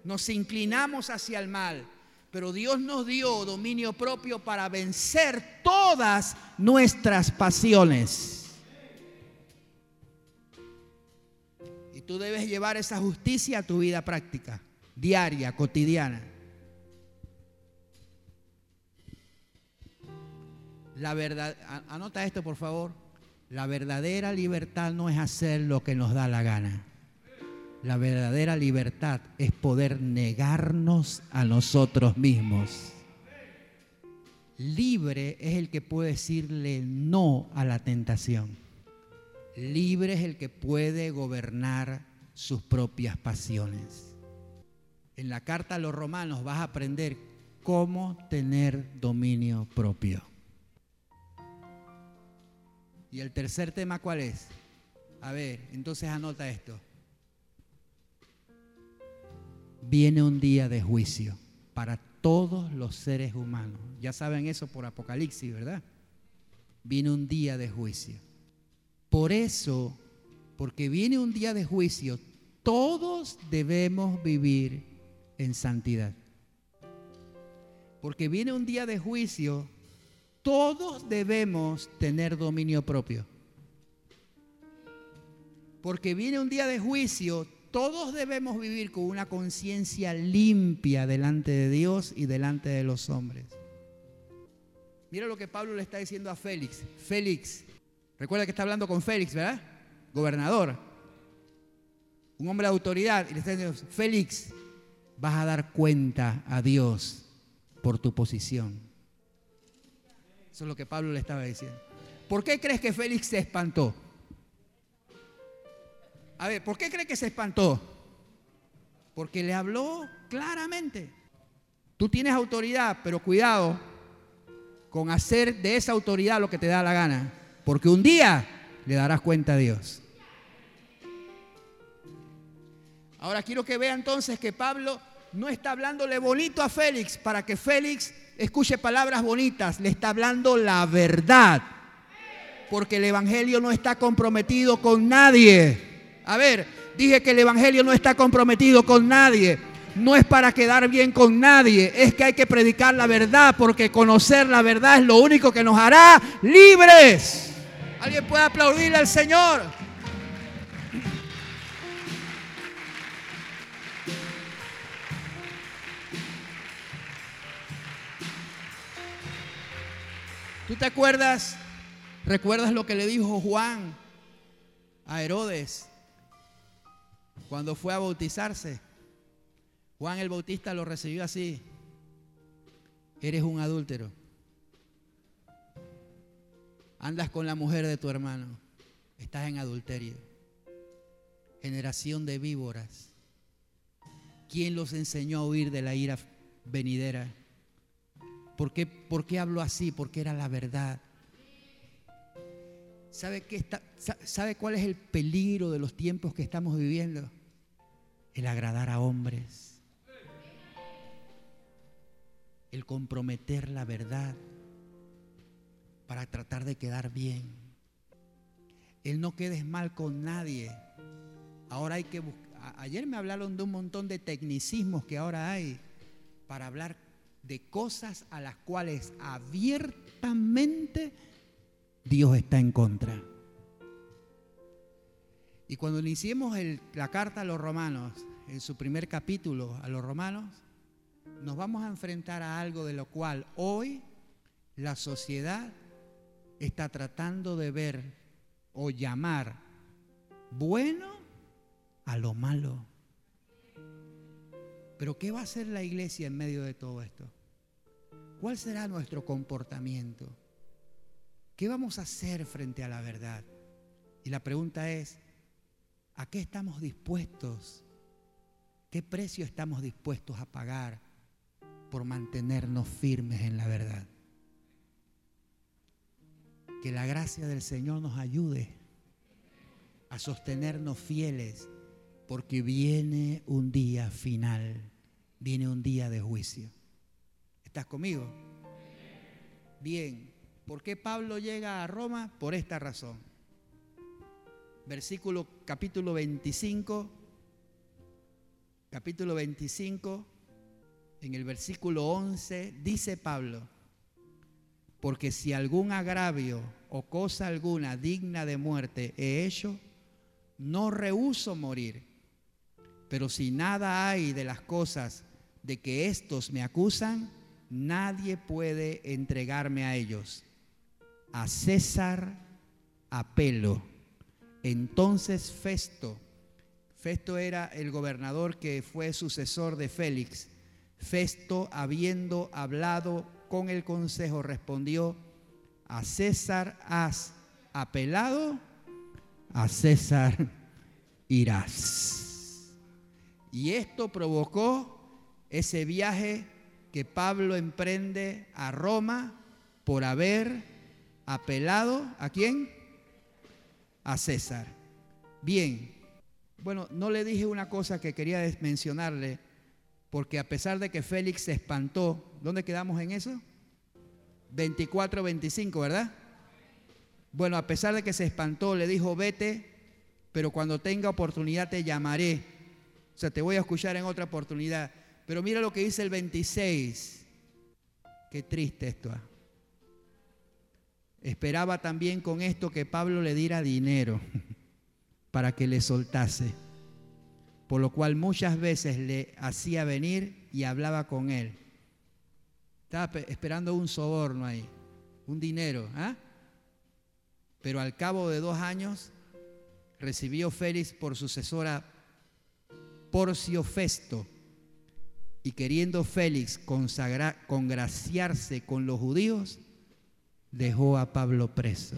Speaker 1: Nos inclinamos hacia el mal. Pero Dios nos dio dominio propio para vencer todas nuestras pasiones. Y tú debes llevar esa justicia a tu vida práctica, diaria, cotidiana. La verdad, anota esto por favor. La verdadera libertad no es hacer lo que nos da la gana. La verdadera libertad es poder negarnos a nosotros mismos. Libre es el que puede decirle no a la tentación. Libre es el que puede gobernar sus propias pasiones. En la carta a los romanos vas a aprender cómo tener dominio propio. Y el tercer tema, ¿cuál es? A ver, entonces anota esto. Viene un día de juicio para todos los seres humanos. Ya saben eso por Apocalipsis, ¿verdad? Viene un día de juicio. Por eso, porque viene un día de juicio, todos debemos vivir en santidad. Porque viene un día de juicio todos debemos tener dominio propio. Porque viene un día de juicio, todos debemos vivir con una conciencia limpia delante de Dios y delante de los hombres. Mira lo que Pablo le está diciendo a Félix. Félix, recuerda que está hablando con Félix, ¿verdad? Gobernador. Un hombre de autoridad. Y le está diciendo, Félix, vas a dar cuenta a Dios por tu posición. Eso es lo que Pablo le estaba diciendo. ¿Por qué crees que Félix se espantó? A ver, ¿por qué crees que se espantó? Porque le habló claramente. Tú tienes autoridad, pero cuidado con hacer de esa autoridad lo que te da la gana. Porque un día le darás cuenta a Dios. Ahora quiero que vea entonces que Pablo no está hablándole bonito a Félix para que Félix escuche palabras bonitas, le está hablando la verdad. Porque el Evangelio no está comprometido con nadie. A ver, dije que el Evangelio no está comprometido con nadie. No es para quedar bien con nadie, es que hay que predicar la verdad porque conocer la verdad es lo único que nos hará libres. ¿Alguien puede aplaudirle al Señor? ¿Tú te acuerdas? ¿Recuerdas lo que le dijo Juan a Herodes cuando fue a bautizarse? Juan el Bautista lo recibió así. Eres un adúltero. Andas con la mujer de tu hermano. Estás en adulterio. Generación de víboras. ¿Quién los enseñó a huir de la ira venidera? ¿Por qué, ¿Por qué hablo así? Porque era la verdad. ¿Sabe, qué está, ¿Sabe cuál es el peligro de los tiempos que estamos viviendo? El agradar a hombres. El comprometer la verdad para tratar de quedar bien. El no quedes mal con nadie. Ahora hay que buscar. Ayer me hablaron de un montón de tecnicismos que ahora hay para hablar de cosas a las cuales abiertamente Dios está en contra. Y cuando iniciemos la carta a los romanos, en su primer capítulo a los romanos, nos vamos a enfrentar a algo de lo cual hoy la sociedad está tratando de ver o llamar bueno a lo malo. Pero ¿qué va a hacer la iglesia en medio de todo esto? ¿Cuál será nuestro comportamiento? ¿Qué vamos a hacer frente a la verdad? Y la pregunta es, ¿a qué estamos dispuestos? ¿Qué precio estamos dispuestos a pagar por mantenernos firmes en la verdad? Que la gracia del Señor nos ayude a sostenernos fieles, porque viene un día final, viene un día de juicio. ¿Estás conmigo? Bien. ¿Por qué Pablo llega a Roma? Por esta razón. Versículo capítulo 25, capítulo 25, en el versículo 11, dice Pablo, porque si algún agravio o cosa alguna digna de muerte he hecho, no rehuso morir. Pero si nada hay de las cosas de que estos me acusan, nadie puede entregarme a ellos a César apelo. Entonces Festo, Festo era el gobernador que fue sucesor de Félix. Festo, habiendo hablado con el consejo, respondió, a César has apelado, a César irás. Y esto provocó ese viaje que Pablo emprende a Roma por haber apelado a quién? A César. Bien, bueno, no le dije una cosa que quería mencionarle, porque a pesar de que Félix se espantó, ¿dónde quedamos en eso? 24, 25, ¿verdad? Bueno, a pesar de que se espantó, le dijo, vete, pero cuando tenga oportunidad te llamaré. O sea, te voy a escuchar en otra oportunidad. Pero mira lo que dice el 26. Qué triste esto. ¿ah? Esperaba también con esto que Pablo le diera dinero para que le soltase, por lo cual muchas veces le hacía venir y hablaba con él. Estaba esperando un soborno ahí, un dinero. ¿ah? Pero al cabo de dos años recibió Félix por sucesora Porcio Festo, y queriendo Félix congraciarse con los judíos, dejó a Pablo preso.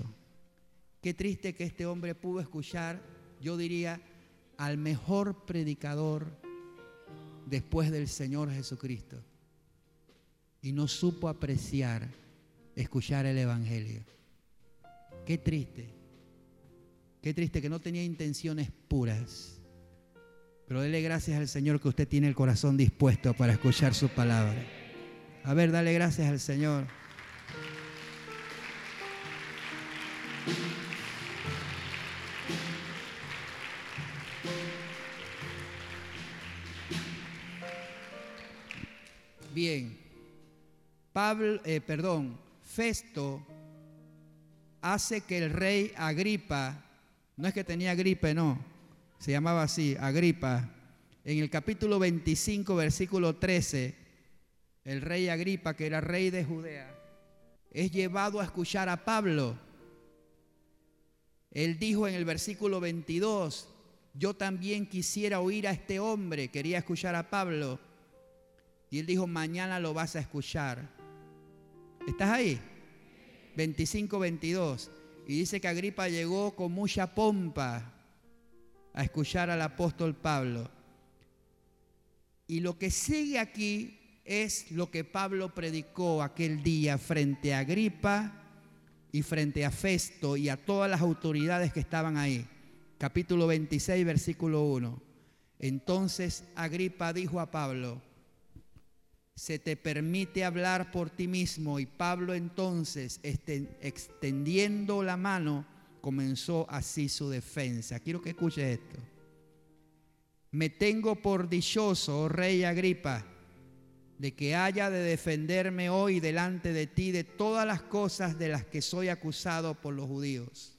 Speaker 1: Qué triste que este hombre pudo escuchar, yo diría, al mejor predicador después del Señor Jesucristo. Y no supo apreciar, escuchar el Evangelio. Qué triste. Qué triste que no tenía intenciones puras. Pero dele gracias al Señor que usted tiene el corazón dispuesto para escuchar su palabra. A ver, dale gracias al Señor. Bien, Pablo, eh, perdón, Festo hace que el rey Agripa, no es que tenía gripe, no, se llamaba así, Agripa, en el capítulo 25, versículo 13, el rey Agripa, que era rey de Judea, es llevado a escuchar a Pablo. Él dijo en el versículo 22, yo también quisiera oír a este hombre, quería escuchar a Pablo. Y él dijo, mañana lo vas a escuchar. ¿Estás ahí? 25, 22. Y dice que Agripa llegó con mucha pompa a escuchar al apóstol Pablo. Y lo que sigue aquí es lo que Pablo predicó aquel día frente a Agripa y frente a Festo y a todas las autoridades que estaban ahí. Capítulo 26, versículo 1. Entonces Agripa dijo a Pablo, se te permite hablar por ti mismo. Y Pablo entonces, extendiendo la mano, comenzó así su defensa. Quiero que escuche esto. Me tengo por dichoso, oh rey Agripa, de que haya de defenderme hoy delante de ti de todas las cosas de las que soy acusado por los judíos.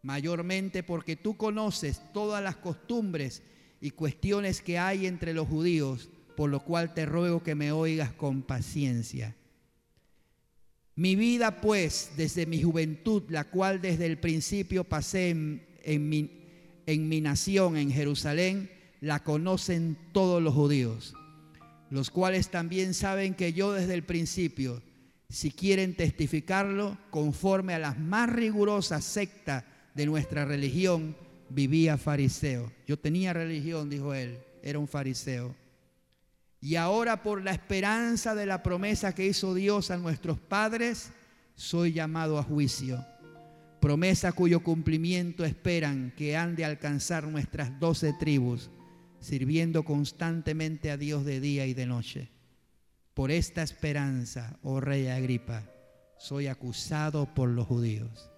Speaker 1: Mayormente porque tú conoces todas las costumbres y cuestiones que hay entre los judíos, por lo cual te ruego que me oigas con paciencia. Mi vida pues desde mi juventud, la cual desde el principio pasé en, mi, mi nación, en Jerusalén, la conocen todos los judíos, los cuales también saben que yo desde el principio, si quieren testificarlo, conforme a las más rigurosas sectas de nuestra religión, vivía fariseo. Yo tenía religión, dijo él, era un fariseo. Y ahora por la esperanza de la promesa que hizo Dios a nuestros padres, soy llamado a juicio. Promesa cuyo cumplimiento esperan que han de alcanzar nuestras doce tribus, sirviendo constantemente a Dios de día y de noche. Por esta esperanza, oh rey Agripa, soy acusado por los judíos.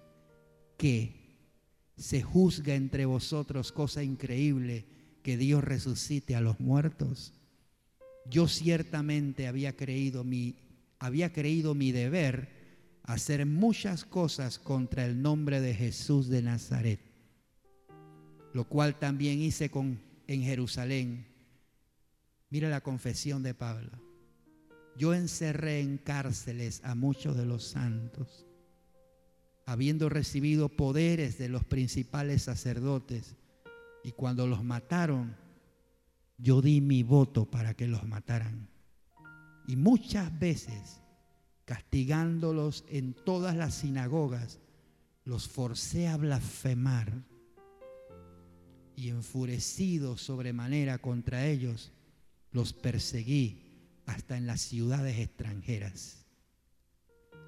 Speaker 1: Que se juzga entre vosotros cosa increíble que Dios resucite a los muertos yo ciertamente había creído mi, había creído mi deber hacer muchas cosas contra el nombre de Jesús de Nazaret, lo cual también hice con, en Jerusalén. Mira la confesión de Pablo. Yo encerré en cárceles a muchos de los santos, habiendo recibido poderes de los principales sacerdotes, y cuando los mataron, yo di mi voto para que los mataran. Y muchas veces, castigándolos en todas las sinagogas, los forcé a blasfemar. Y enfurecido sobremanera contra ellos, los perseguí hasta en las ciudades extranjeras.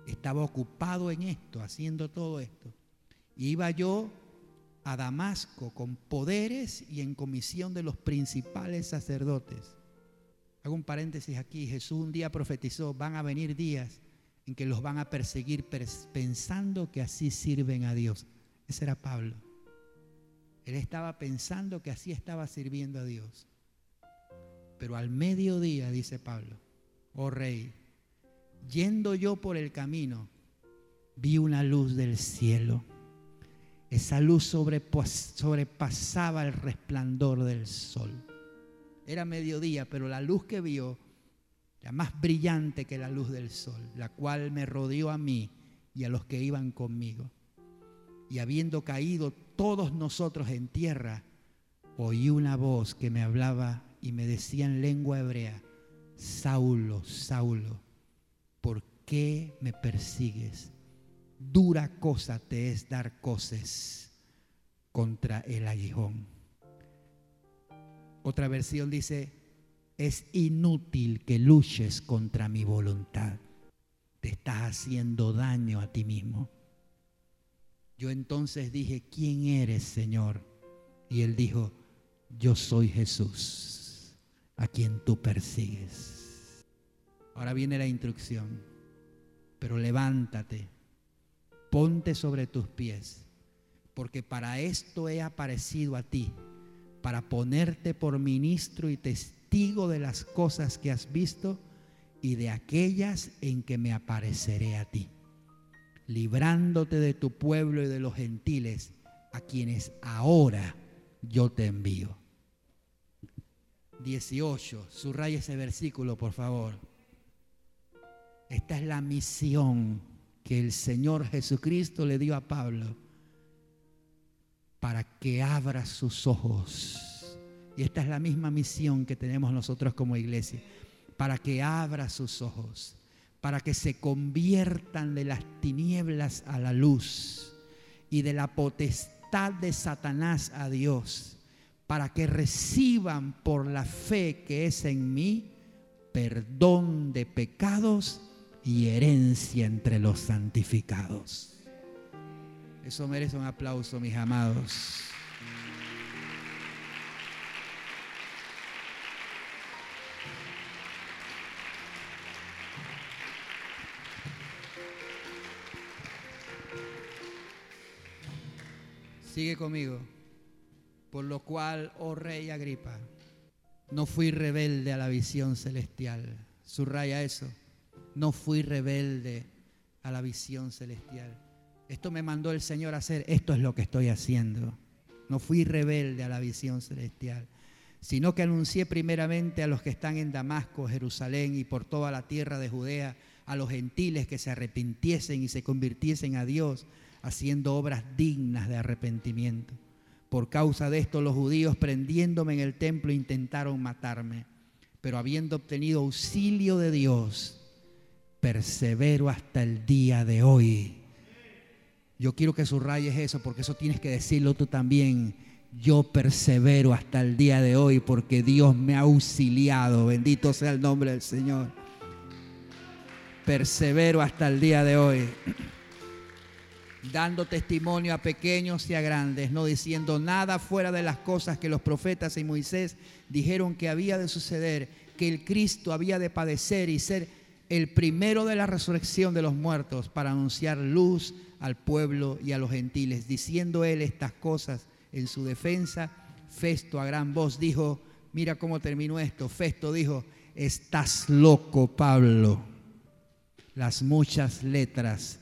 Speaker 1: Estaba ocupado en esto, haciendo todo esto. Iba yo a Damasco con poderes y en comisión de los principales sacerdotes. Hago un paréntesis aquí. Jesús un día profetizó, van a venir días en que los van a perseguir pensando que así sirven a Dios. Ese era Pablo. Él estaba pensando que así estaba sirviendo a Dios. Pero al mediodía, dice Pablo, oh rey, yendo yo por el camino, vi una luz del cielo esa luz sobrepasaba el resplandor del sol. Era mediodía, pero la luz que vio era más brillante que la luz del sol, la cual me rodeó a mí y a los que iban conmigo. Y habiendo caído todos nosotros en tierra, oí una voz que me hablaba y me decía en lengua hebrea, Saulo, Saulo, ¿por qué me persigues? Dura cosa te es dar coces contra el aguijón. Otra versión dice, es inútil que luches contra mi voluntad. Te estás haciendo daño a ti mismo. Yo entonces dije, ¿quién eres, Señor? Y él dijo, yo soy Jesús, a quien tú persigues. Ahora viene la instrucción, pero levántate ponte sobre tus pies, porque para esto he aparecido a ti, para ponerte por ministro y testigo de las cosas que has visto y de aquellas en que me apareceré a ti, librándote de tu pueblo y de los gentiles, a quienes ahora yo te envío. 18, subraya ese versículo, por favor. Esta es la misión que el Señor Jesucristo le dio a Pablo para que abra sus ojos. Y esta es la misma misión que tenemos nosotros como iglesia, para que abra sus ojos, para que se conviertan de las tinieblas a la luz y de la potestad de Satanás a Dios, para que reciban por la fe que es en mí perdón de pecados y herencia entre los santificados. Eso merece un aplauso, mis amados. Sigue conmigo. Por lo cual, oh rey Agripa, no fui rebelde a la visión celestial. Subraya eso. No fui rebelde a la visión celestial. Esto me mandó el Señor a hacer. Esto es lo que estoy haciendo. No fui rebelde a la visión celestial, sino que anuncié primeramente a los que están en Damasco, Jerusalén y por toda la tierra de Judea, a los gentiles que se arrepintiesen y se convirtiesen a Dios haciendo obras dignas de arrepentimiento. Por causa de esto los judíos prendiéndome en el templo intentaron matarme, pero habiendo obtenido auxilio de Dios, persevero hasta el día de hoy. Yo quiero que subrayes eso porque eso tienes que decirlo tú también. Yo persevero hasta el día de hoy porque Dios me ha auxiliado. Bendito sea el nombre del Señor. Persevero hasta el día de hoy dando testimonio a pequeños y a grandes, no diciendo nada fuera de las cosas que los profetas y Moisés dijeron que había de suceder, que el Cristo había de padecer y ser el primero de la resurrección de los muertos para anunciar luz al pueblo y a los gentiles. Diciendo él estas cosas en su defensa, Festo a gran voz dijo, mira cómo terminó esto, Festo dijo, estás loco Pablo, las muchas letras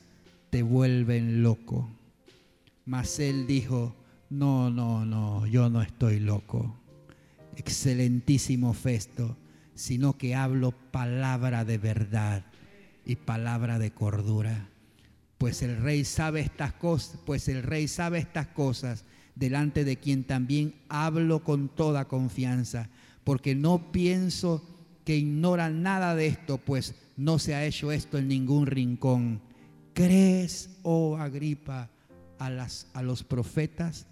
Speaker 1: te vuelven loco. Mas él dijo, no, no, no, yo no estoy loco. Excelentísimo Festo, sino que hablo palabra de verdad y palabra de cordura. Pues el rey sabe estas cosas, pues el rey sabe estas cosas delante de quien también hablo con toda confianza, porque no pienso que ignora nada de esto, pues no se ha hecho esto en ningún rincón ¿Crees, oh Agripa, a, los profetas?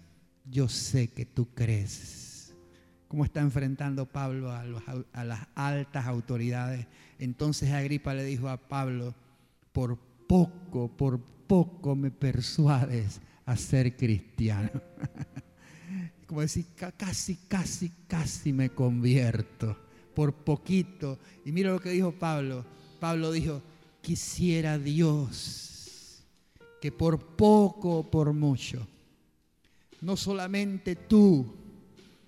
Speaker 1: Yo sé que tú crees. ¿Cómo está enfrentando Pablo a, las altas autoridades? Entonces Agripa le dijo a Pablo, por poco, por poco me persuades a ser cristiano. Como decir, casi, casi, casi me convierto. Por poquito. Y mira lo que dijo Pablo. Pablo dijo, quisiera Dios que por poco o por mucho, no solamente tú,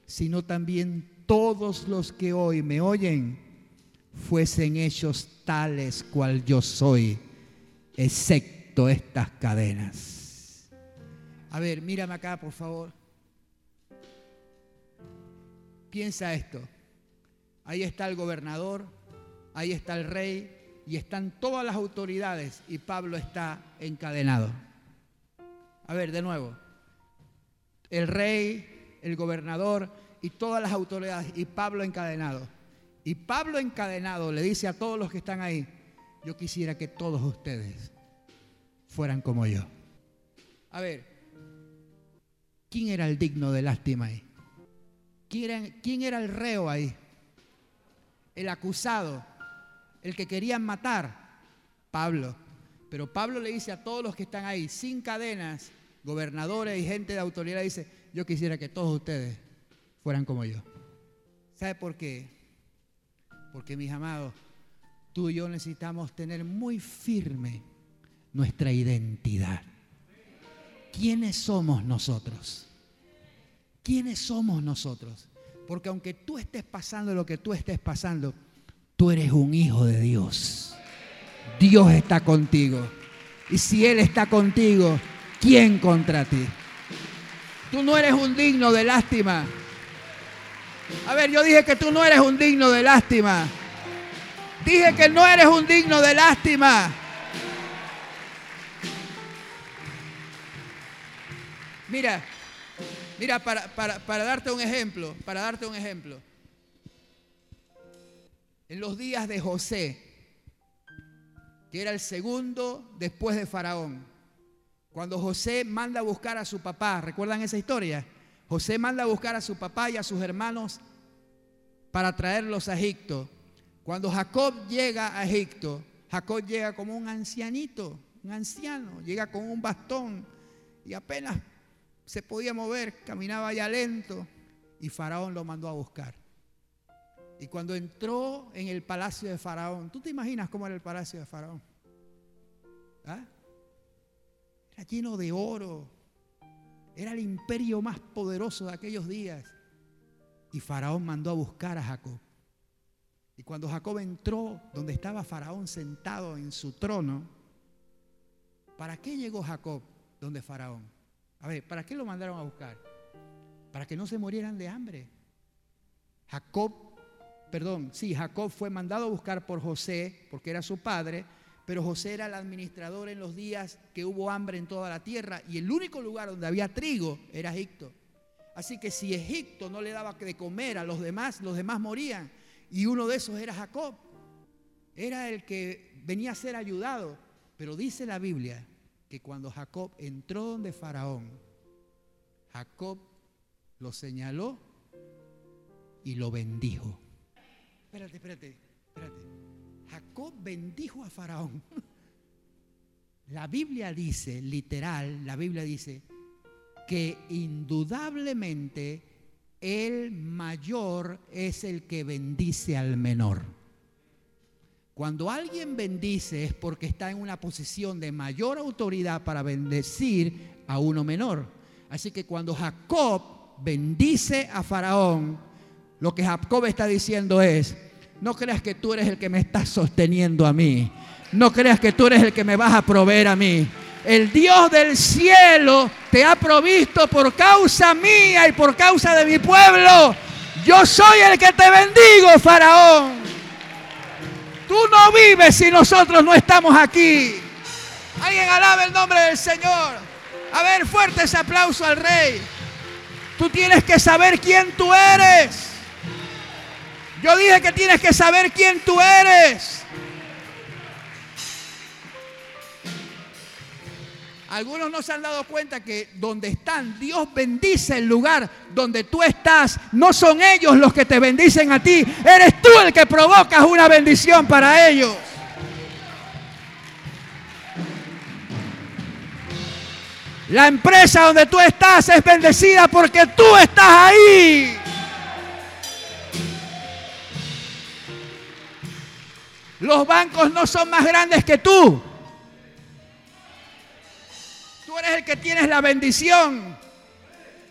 Speaker 1: sino también todos los que hoy me oyen, fuesen hechos tales cual yo soy, excepto estas cadenas. A ver, mírame acá, por favor. Piensa esto. Ahí está el gobernador, ahí está el rey, y están todas las autoridades y Pablo está encadenado. A ver, de nuevo. El rey, el gobernador y todas las autoridades y Pablo encadenado. Y Pablo encadenado le dice a todos los que están ahí, yo quisiera que todos ustedes fueran como yo. A ver, ¿quién era el digno de lástima ahí? ¿Quién era, quién era el reo ahí? El acusado el que querían matar, Pablo. Pero Pablo le dice a todos los que están ahí, sin cadenas, gobernadores y gente de autoridad, dice, yo quisiera que todos ustedes fueran como yo. ¿Sabe por qué? Porque mis amados, tú y yo necesitamos tener muy firme nuestra identidad. ¿Quiénes somos nosotros? ¿Quiénes somos nosotros? Porque aunque tú estés pasando lo que tú estés pasando, Tú eres un hijo de Dios. Dios está contigo. Y si Él está contigo, ¿quién contra ti? Tú no eres un digno de lástima. A ver, yo dije que tú no eres un digno de lástima. Dije que no eres un digno de lástima. Mira, mira, para, para, para darte un ejemplo, para darte un ejemplo en los días de José, que era el segundo después de Faraón. Cuando José manda a buscar a su papá, ¿recuerdan esa historia? José manda a buscar a su papá y a sus hermanos para traerlos a Egipto. Cuando Jacob llega a Egipto, Jacob llega como un ancianito, un anciano, llega con un bastón y apenas se podía mover, caminaba ya lento y Faraón lo mandó a buscar. Y cuando entró en el palacio de Faraón, ¿tú te imaginas cómo era el palacio de Faraón? ¿Ah? Era lleno de oro. Era el imperio más poderoso de aquellos días. Y Faraón mandó a buscar a Jacob. Y cuando Jacob entró donde estaba Faraón sentado en su trono, ¿para qué llegó Jacob donde Faraón? A ver, ¿para qué lo mandaron a buscar? Para que no se murieran de hambre. Jacob, perdón, sí, Jacob fue mandado a buscar por José, porque era su padre, pero José era el administrador en los días que hubo hambre en toda la tierra y el único lugar donde había trigo era Egipto. Así que si Egipto no le daba de comer a los demás, los demás morían. Y uno de esos era Jacob. Era el que venía a ser ayudado. Pero dice la Biblia que cuando Jacob entró donde Faraón, Jacob lo señaló y lo bendijo. Espérate, espérate, espérate. Jacob bendijo a Faraón. La Biblia dice, literal, la Biblia dice que indudablemente el mayor es el que bendice al menor. Cuando alguien bendice es porque está en una posición de mayor autoridad para bendecir a uno menor. Así que cuando Jacob bendice a Faraón, lo que Jacob está diciendo es, no creas que tú eres el que me estás sosteniendo a mí. No creas que tú eres el que me vas a proveer a mí. El Dios del cielo te ha provisto por causa mía y por causa de mi pueblo. Yo soy el que te bendigo, Faraón. Tú no vives si nosotros no estamos aquí. Alguien alabe el nombre del Señor. A ver, fuerte ese aplauso al Rey. Tú tienes que saber quién tú eres. Yo dije que tienes que saber quién tú eres. Algunos no se han dado cuenta que donde están, Dios bendice el lugar donde tú estás. No son ellos los que te bendicen a ti. Eres tú el que provocas una bendición para ellos. La empresa donde tú estás es bendecida porque tú estás ahí. Los bancos no son más grandes que tú eres el que tienes la bendición.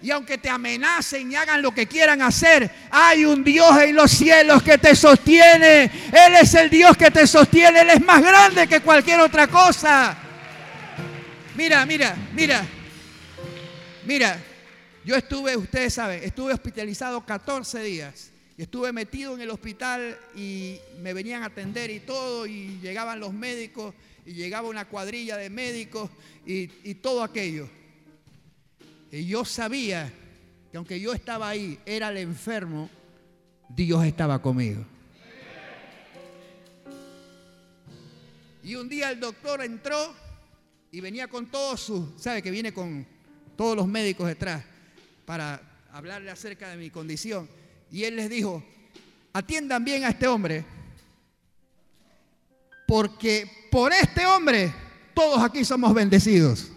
Speaker 1: Y aunque te amenacen y hagan lo que quieran hacer, hay un Dios en los cielos que te sostiene. Él es el Dios que te sostiene. Él es más grande que cualquier otra cosa. Mira, mira, mira. Mira, yo estuve, ustedes saben, estuve hospitalizado 14 días. Y estuve metido en el hospital y me venían a atender y todo. Y llegaban los médicos y llegaba una cuadrilla de médicos y, todo aquello. Y yo sabía que aunque yo estaba ahí, era el enfermo, Dios estaba conmigo. Y un día el doctor entró y venía con todos sus, sabe que viene con todos los médicos detrás para hablarle acerca de mi condición. Y él les dijo, atiendan bien a este hombre, porque por este hombre todos aquí somos bendecidos.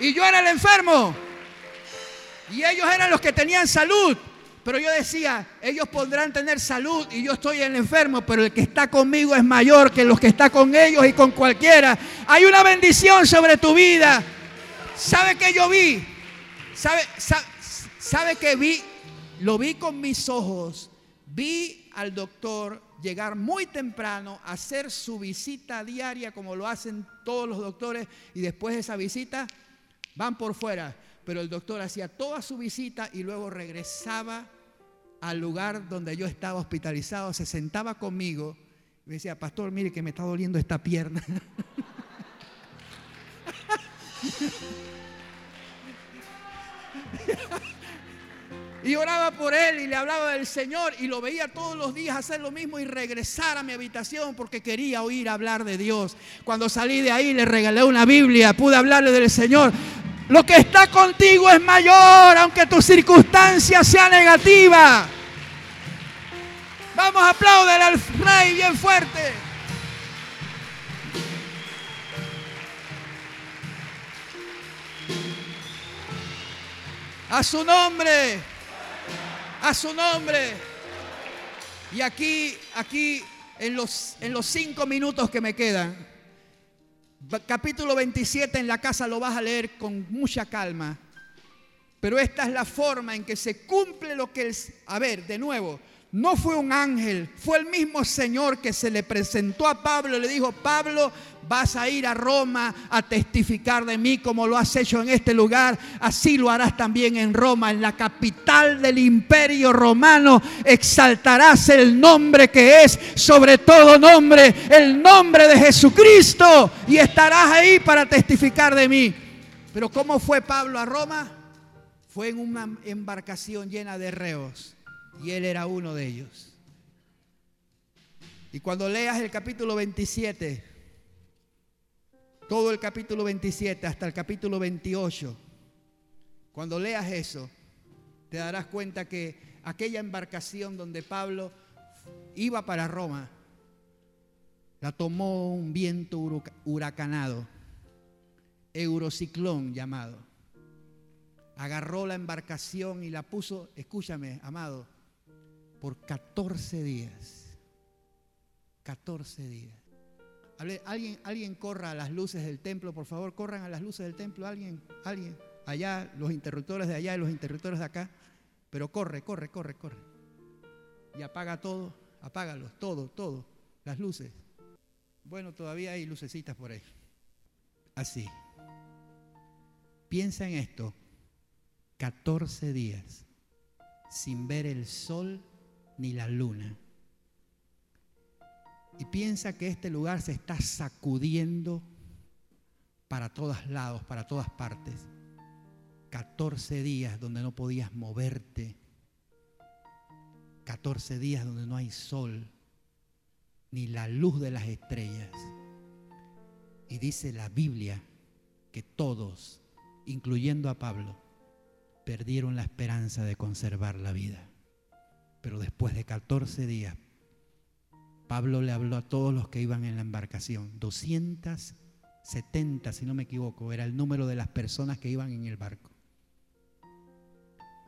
Speaker 1: Y yo era el enfermo. Y ellos eran los que tenían salud. Pero yo decía, ellos podrán tener salud y yo estoy el enfermo, pero el que está conmigo es mayor que los que está con ellos y con cualquiera. Hay una bendición sobre tu vida. ¿Sabe qué yo vi? ¿Sabe, sabe, que vi? Lo vi con mis ojos. Vi al doctor llegar muy temprano, hacer su visita diaria como lo hacen todos los doctores y después de esa visita van por fuera. Pero el doctor hacía toda su visita y luego regresaba al lugar donde yo estaba hospitalizado, se sentaba conmigo y me decía, pastor, mire que me está doliendo esta pierna. Y oraba por él y le hablaba del Señor y lo veía todos los días hacer lo mismo y regresar a mi habitación porque quería oír hablar de Dios. Cuando salí de ahí le regalé una Biblia, pude hablarle del Señor. Lo que está contigo es mayor, aunque tu circunstancia sea negativa. Vamos a aplaudir al rey bien fuerte. A su nombre. A su nombre. Y aquí, aquí, en los, en los cinco minutos que me quedan, capítulo 27 en la casa lo vas a leer con mucha calma. Pero esta es la forma en que se cumple lo que es. A ver, de nuevo, no fue un ángel, fue el mismo Señor que se le presentó a Pablo y le dijo, Pablo, vas a ir a Roma a testificar de mí como lo has hecho en este lugar, así lo harás también en Roma, en la capital del imperio romano, exaltarás el nombre que es sobre todo nombre, el nombre de Jesucristo, y estarás ahí para testificar de mí. Pero ¿cómo fue Pablo a Roma? Fue en una embarcación llena de reos y él era uno de ellos. Y cuando leas el capítulo 27, todo el capítulo 27 hasta el capítulo 28, cuando leas eso, te darás cuenta que aquella embarcación donde Pablo iba para Roma, la tomó un viento huracanado, eurociclón llamado. Agarró la embarcación y la puso, escúchame, amado, por 14 días. 14 días. Alguien, alguien corra a las luces del templo, por favor, corran a las luces del templo, alguien, alguien, allá, los interruptores de allá y los interruptores de acá, pero corre, corre, corre, corre. Y apaga todo, apágalos, todo, todo, las luces. Bueno, todavía hay lucecitas por ahí. Así. Piensa en esto, 14 días sin ver el sol ni la luna. Y piensa que este lugar se está sacudiendo para todos lados, para todas partes. 14 días donde no podías moverte. 14 días donde no hay sol, ni la luz de las estrellas. Y dice la Biblia que todos, incluyendo a Pablo, perdieron la esperanza de conservar la vida. Pero después de 14 días, Pablo le habló a todos los que iban en la embarcación. 270, si no me equivoco, era el número de las personas que iban en el barco.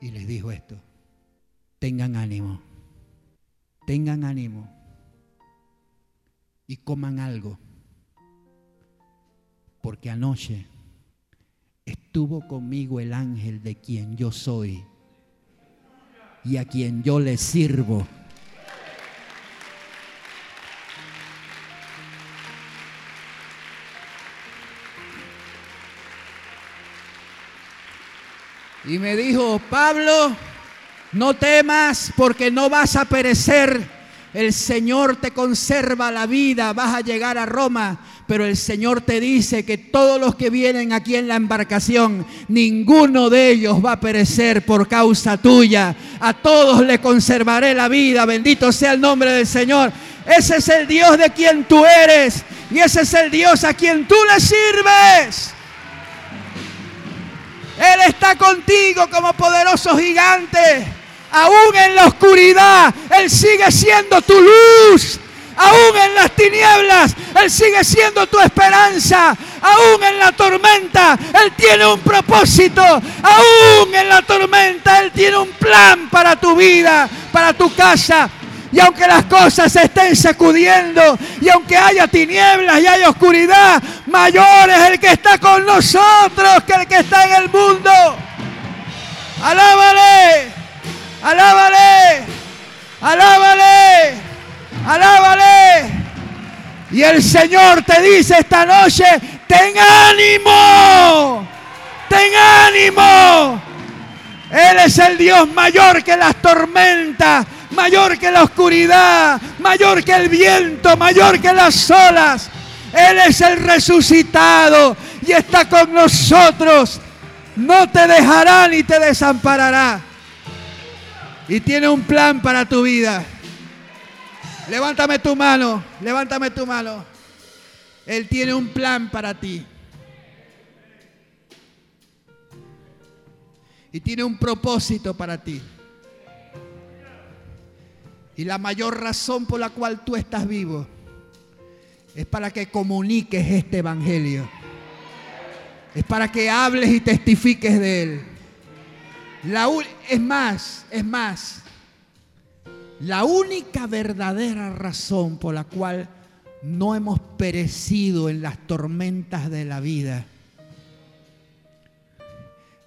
Speaker 1: Y les dijo esto, tengan ánimo, tengan ánimo y coman algo, porque anoche estuvo conmigo el ángel de quien yo soy y a quien yo le sirvo. Y me dijo, Pablo, no temas porque no vas a perecer. El Señor te conserva la vida, vas a llegar a Roma pero el Señor te dice que todos los que vienen aquí en la embarcación, ninguno de ellos va a perecer por causa tuya. A todos le conservaré la vida. Bendito sea el nombre del Señor. Ese es el Dios de quien tú eres. Y ese es el Dios a quien tú le sirves. Él está contigo como poderoso gigante. Aún en la oscuridad, Él sigue siendo tu luz. Aún en las tinieblas, Él sigue siendo tu esperanza. Aún en la tormenta, Él tiene un propósito. Aún en la tormenta, Él tiene un plan para tu vida, para tu casa. Y aunque las cosas se estén sacudiendo, y aunque haya tinieblas y haya oscuridad, mayor es el que está con nosotros que el que está en el mundo. Alábale, alábale, alábale. Alábale. Y el Señor te dice esta noche, ten ánimo, ten ánimo. Él es el Dios mayor que las tormentas, mayor que la oscuridad, mayor que el viento, mayor que las olas. Él es el resucitado y está con nosotros. No te dejará ni te desamparará. Y tiene un plan para tu vida. Levántame tu mano, levántame tu mano. Él tiene un plan para ti. Y tiene un propósito para ti. Y la mayor razón por la cual tú estás vivo es para que comuniques este evangelio. Es para que hables y testifiques de él. La es más, es más. La única verdadera razón por la cual no hemos perecido en las tormentas de la vida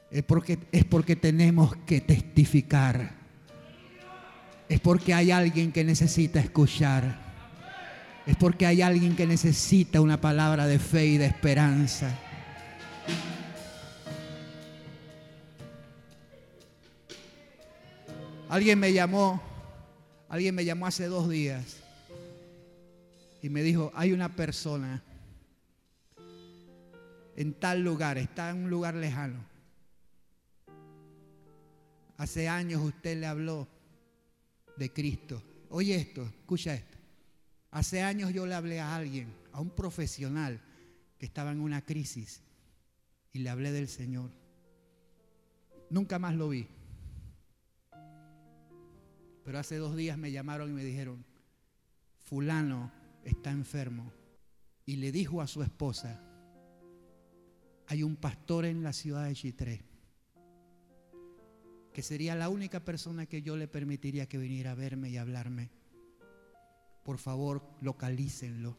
Speaker 1: es porque, es porque tenemos que testificar. Es porque hay alguien que necesita escuchar. Es porque hay alguien que necesita una palabra de fe y de esperanza. Alguien me llamó, alguien me llamó hace dos días y me dijo, hay una persona en tal lugar, está en un lugar lejano. Hace años usted le habló de Cristo. Oye esto, escucha esto. Hace años yo le hablé a alguien, a un profesional que estaba en una crisis y le hablé del Señor. Nunca más lo vi. Pero hace dos días me llamaron y me dijeron, fulano está enfermo. Y le dijo a su esposa, hay un pastor en la ciudad de Chitré que sería la única persona que yo le permitiría que viniera a verme y hablarme. Por favor, localícenlo.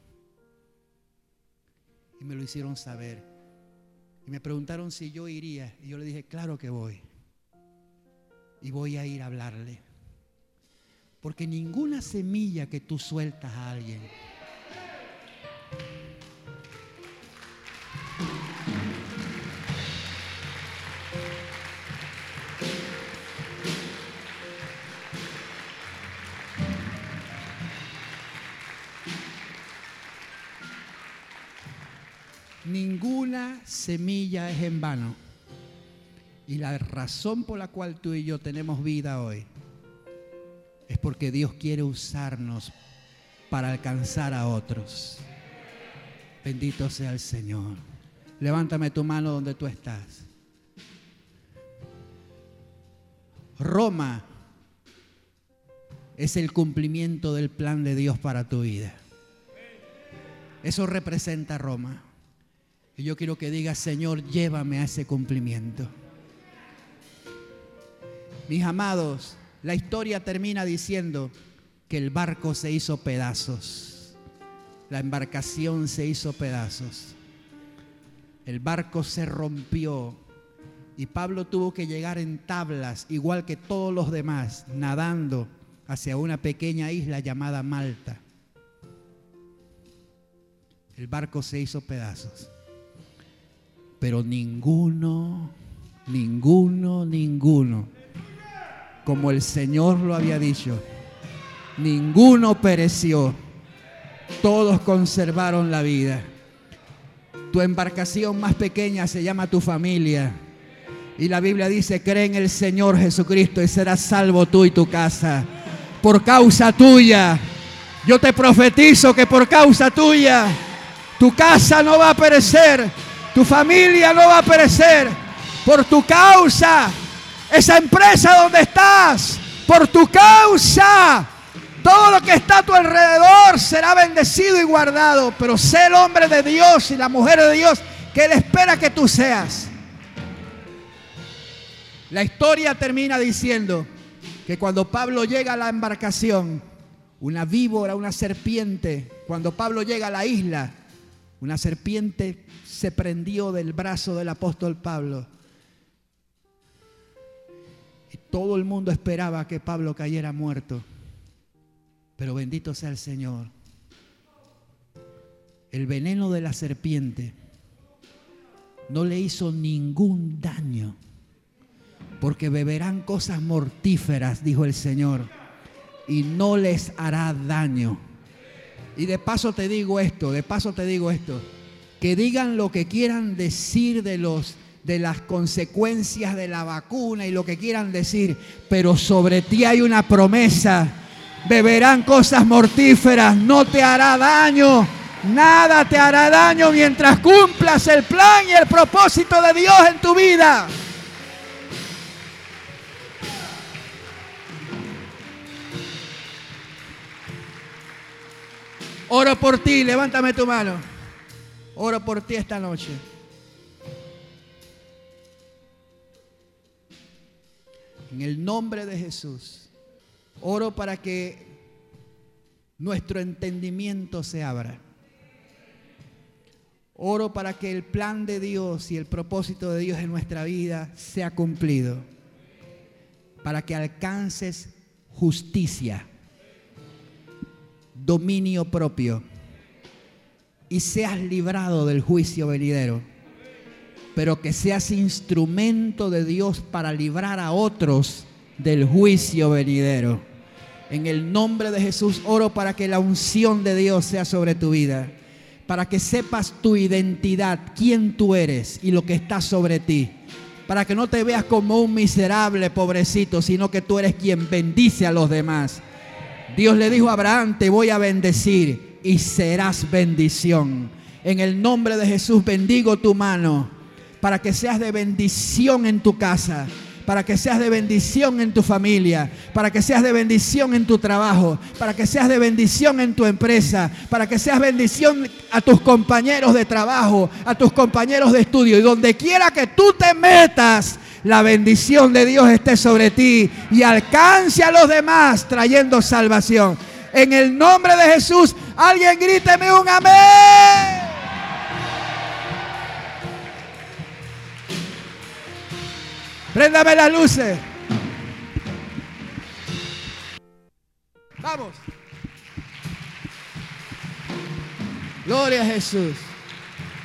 Speaker 1: Y me lo hicieron saber. Y me preguntaron si yo iría. Y yo le dije, claro que voy. Y voy a ir a hablarle. Porque ninguna semilla que tú sueltas a alguien ninguna semilla es en vano. Y la razón por la cual tú y yo tenemos vida hoy es porque Dios quiere usarnos para alcanzar a otros. Bendito sea el Señor. Levántame tu mano donde tú estás. Roma es el cumplimiento del plan de Dios para tu vida. Eso representa Roma. Y yo quiero que digas, Señor, llévame a ese cumplimiento. Mis amados, la historia termina diciendo que el barco se hizo pedazos. La embarcación se hizo pedazos. El barco se rompió y Pablo tuvo que llegar en tablas, igual que todos los demás, nadando hacia una pequeña isla llamada Malta. El barco se hizo pedazos. Pero ninguno, ninguno, ninguno, como el Señor lo había dicho, ninguno pereció. Todos conservaron la vida. Tu embarcación más pequeña se llama tu familia. Y la Biblia dice, cree en el Señor Jesucristo y serás salvo tú y tu casa. Por causa tuya. Yo te profetizo que por causa tuya, tu casa no va a perecer tu familia no va a perecer por tu causa. Esa empresa donde estás, por tu causa. Todo lo que está a tu alrededor será bendecido y guardado. Pero sé el hombre de Dios y la mujer de Dios que Él espera que tú seas. La historia termina diciendo que cuando Pablo llega a la embarcación, una víbora, una serpiente, cuando Pablo llega a la isla, una serpiente se prendió del brazo del apóstol Pablo. Y todo el mundo esperaba que Pablo cayera muerto. Pero bendito sea el Señor. El veneno de la serpiente no le hizo ningún daño. Porque beberán cosas mortíferas, dijo el Señor, y no les hará daño. Y de paso te digo esto, de paso te digo esto, que digan lo que quieran decir de los de las consecuencias de la vacuna y lo que quieran decir, pero sobre ti hay una promesa. Beberán cosas mortíferas, no te hará daño, nada te hará daño mientras cumplas el plan y el propósito de Dios en tu vida. Oro por ti, levántame tu mano. Oro por ti esta noche. En el nombre de Jesús, oro para que nuestro entendimiento se abra. Oro para que el plan de Dios y el propósito de Dios en nuestra vida sea cumplido. Para que alcances justicia, dominio propio y seas librado del juicio venidero. Pero que seas instrumento de Dios para librar a otros del juicio venidero. En el nombre de Jesús oro para que la unción de Dios sea sobre tu vida para que sepas tu identidad, quién tú eres y lo que está sobre ti. Para que no te veas como un miserable pobrecito, sino que tú eres quien bendice a los demás. Dios le dijo a Abraham, te voy a bendecir y serás bendición. En el nombre de Jesús bendigo tu mano para que seas de bendición en tu casa para que seas de bendición en tu familia, para que seas de bendición en tu trabajo, para que seas de bendición en tu empresa, para que seas bendición a tus compañeros de trabajo, a tus compañeros de estudio. Y donde quiera que tú te metas, la bendición de Dios esté sobre ti y alcance a los demás trayendo salvación. En el nombre de Jesús, alguien gríteme un amén. Préndame las luces. Vamos. Gloria a Jesús.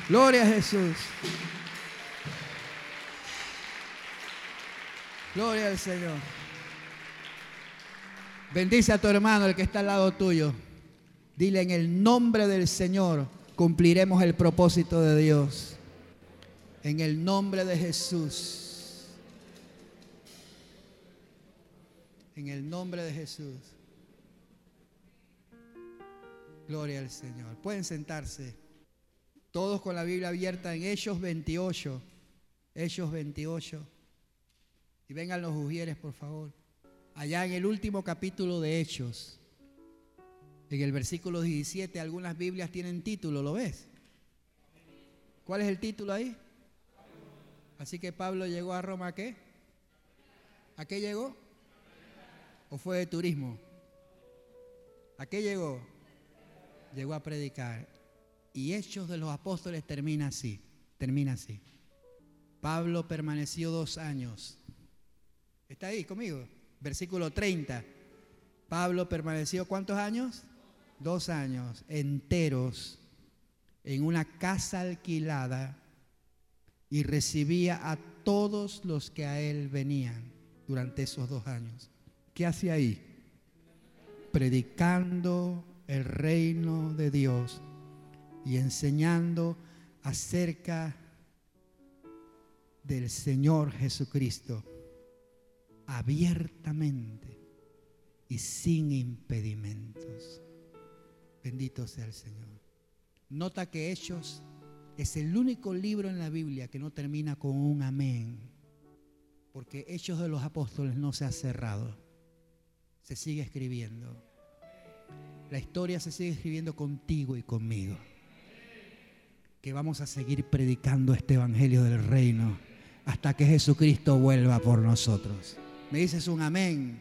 Speaker 1: Gloria a Jesús. Gloria al Señor. Bendice a tu hermano, el que está al lado tuyo. Dile en el nombre del Señor cumpliremos el propósito de Dios. En el nombre de Jesús. En el nombre de Jesús. Gloria al Señor. Pueden sentarse. Todos con la Biblia abierta en Hechos 28. Hechos 28. Vengan los ujieres, por favor. Allá en el último capítulo de Hechos. En el versículo 17, algunas Biblias tienen título, ¿lo ves? ¿Cuál es el título ahí? Así que Pablo llegó a Roma, ¿a qué? ¿A qué llegó? ¿O fue de turismo? ¿A qué llegó? Llegó a predicar. Y Hechos de los Apóstoles termina así, termina así. Pablo permaneció dos años. ¿Está ahí conmigo? Versículo 30. Pablo permaneció cuántos años? Dos años enteros en una casa alquilada y recibía a todos los que a él venían durante esos dos años. ¿Qué hace ahí? Predicando el reino de Dios y enseñando acerca del Señor Jesucristo abiertamente y sin impedimentos. Bendito sea el Señor. Nota que Hechos es el único libro en la Biblia que no termina con un amén, porque Hechos de los Apóstoles no se ha cerrado se sigue escribiendo. La historia se sigue escribiendo contigo y conmigo. Que vamos a seguir predicando este Evangelio del Reino hasta que Jesucristo vuelva por nosotros. ¿Me dices un amén?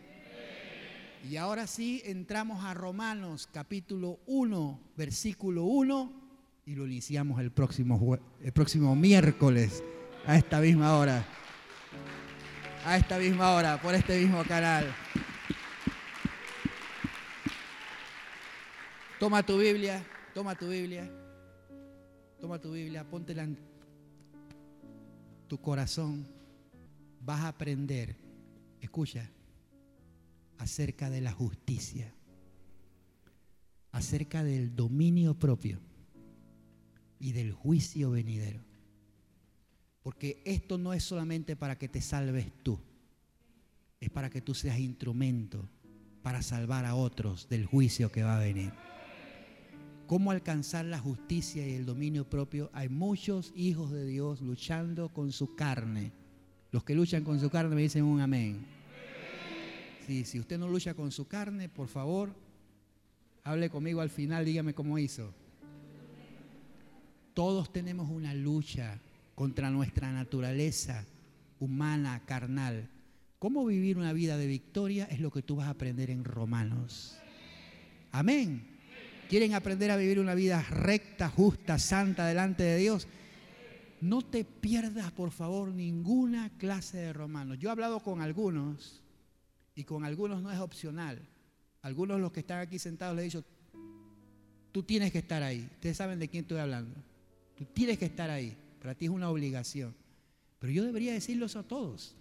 Speaker 1: Y ahora sí entramos a Romanos capítulo 1, versículo 1 y lo iniciamos el próximo, el próximo miércoles a esta misma hora. A esta misma hora, por este mismo canal. Toma tu Biblia, toma tu Biblia, toma tu Biblia, póntela en tu corazón. Vas a aprender, escucha, acerca de la justicia, acerca del dominio propio. Y del juicio venidero. Porque esto no es solamente para que te salves tú, es para que tú seas instrumento para salvar a otros del juicio que va a venir. Cómo alcanzar la justicia y el dominio propio, hay muchos hijos de Dios luchando con su carne. Los que luchan con su carne me dicen un amén. Sí, si usted no lucha con su carne, por favor, Hable conmigo al final, dígame cómo hizo. Todos tenemos una lucha contra nuestra naturaleza humana, carnal. ¿Cómo vivir una vida de victoria? Es lo que tú vas a aprender en Romanos. Amén. ¿Quieren aprender a vivir una vida recta, justa, santa delante de Dios? No te pierdas, por favor, ninguna clase de Romanos. Yo he hablado con algunos y con algunos no es opcional. Algunos los que están aquí sentados les he dicho, tú tienes que estar ahí. Ustedes saben de quién estoy hablando. Tú tienes que estar ahí. Para ti es una obligación. Pero yo debería decirlos a todos.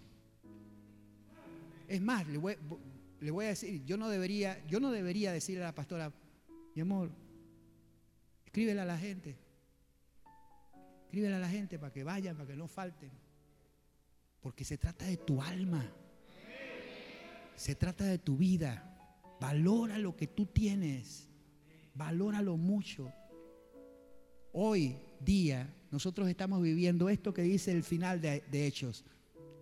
Speaker 1: Es más, le voy, le voy, a decir, yo no debería, yo no debería decirle a la pastora, mi amor, escríbele a la gente. Escríbele a la gente para que vayan, para que no falten. Porque se trata de tu alma. Se trata de tu vida. Valora lo que tú tienes. Valóralo mucho. Hoy día nosotros estamos viviendo esto que dice el final de, de Hechos.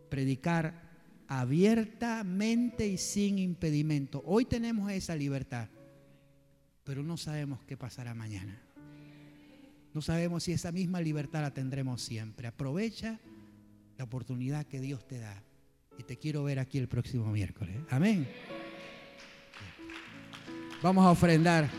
Speaker 1: Predicar abiertamente y sin impedimento. Hoy tenemos esa libertad, pero no sabemos qué pasará mañana. No sabemos si esa misma libertad la tendremos siempre. Aprovecha la oportunidad que Dios te da. Y te quiero ver aquí el próximo miércoles. Amén. Vamos a ofrendar.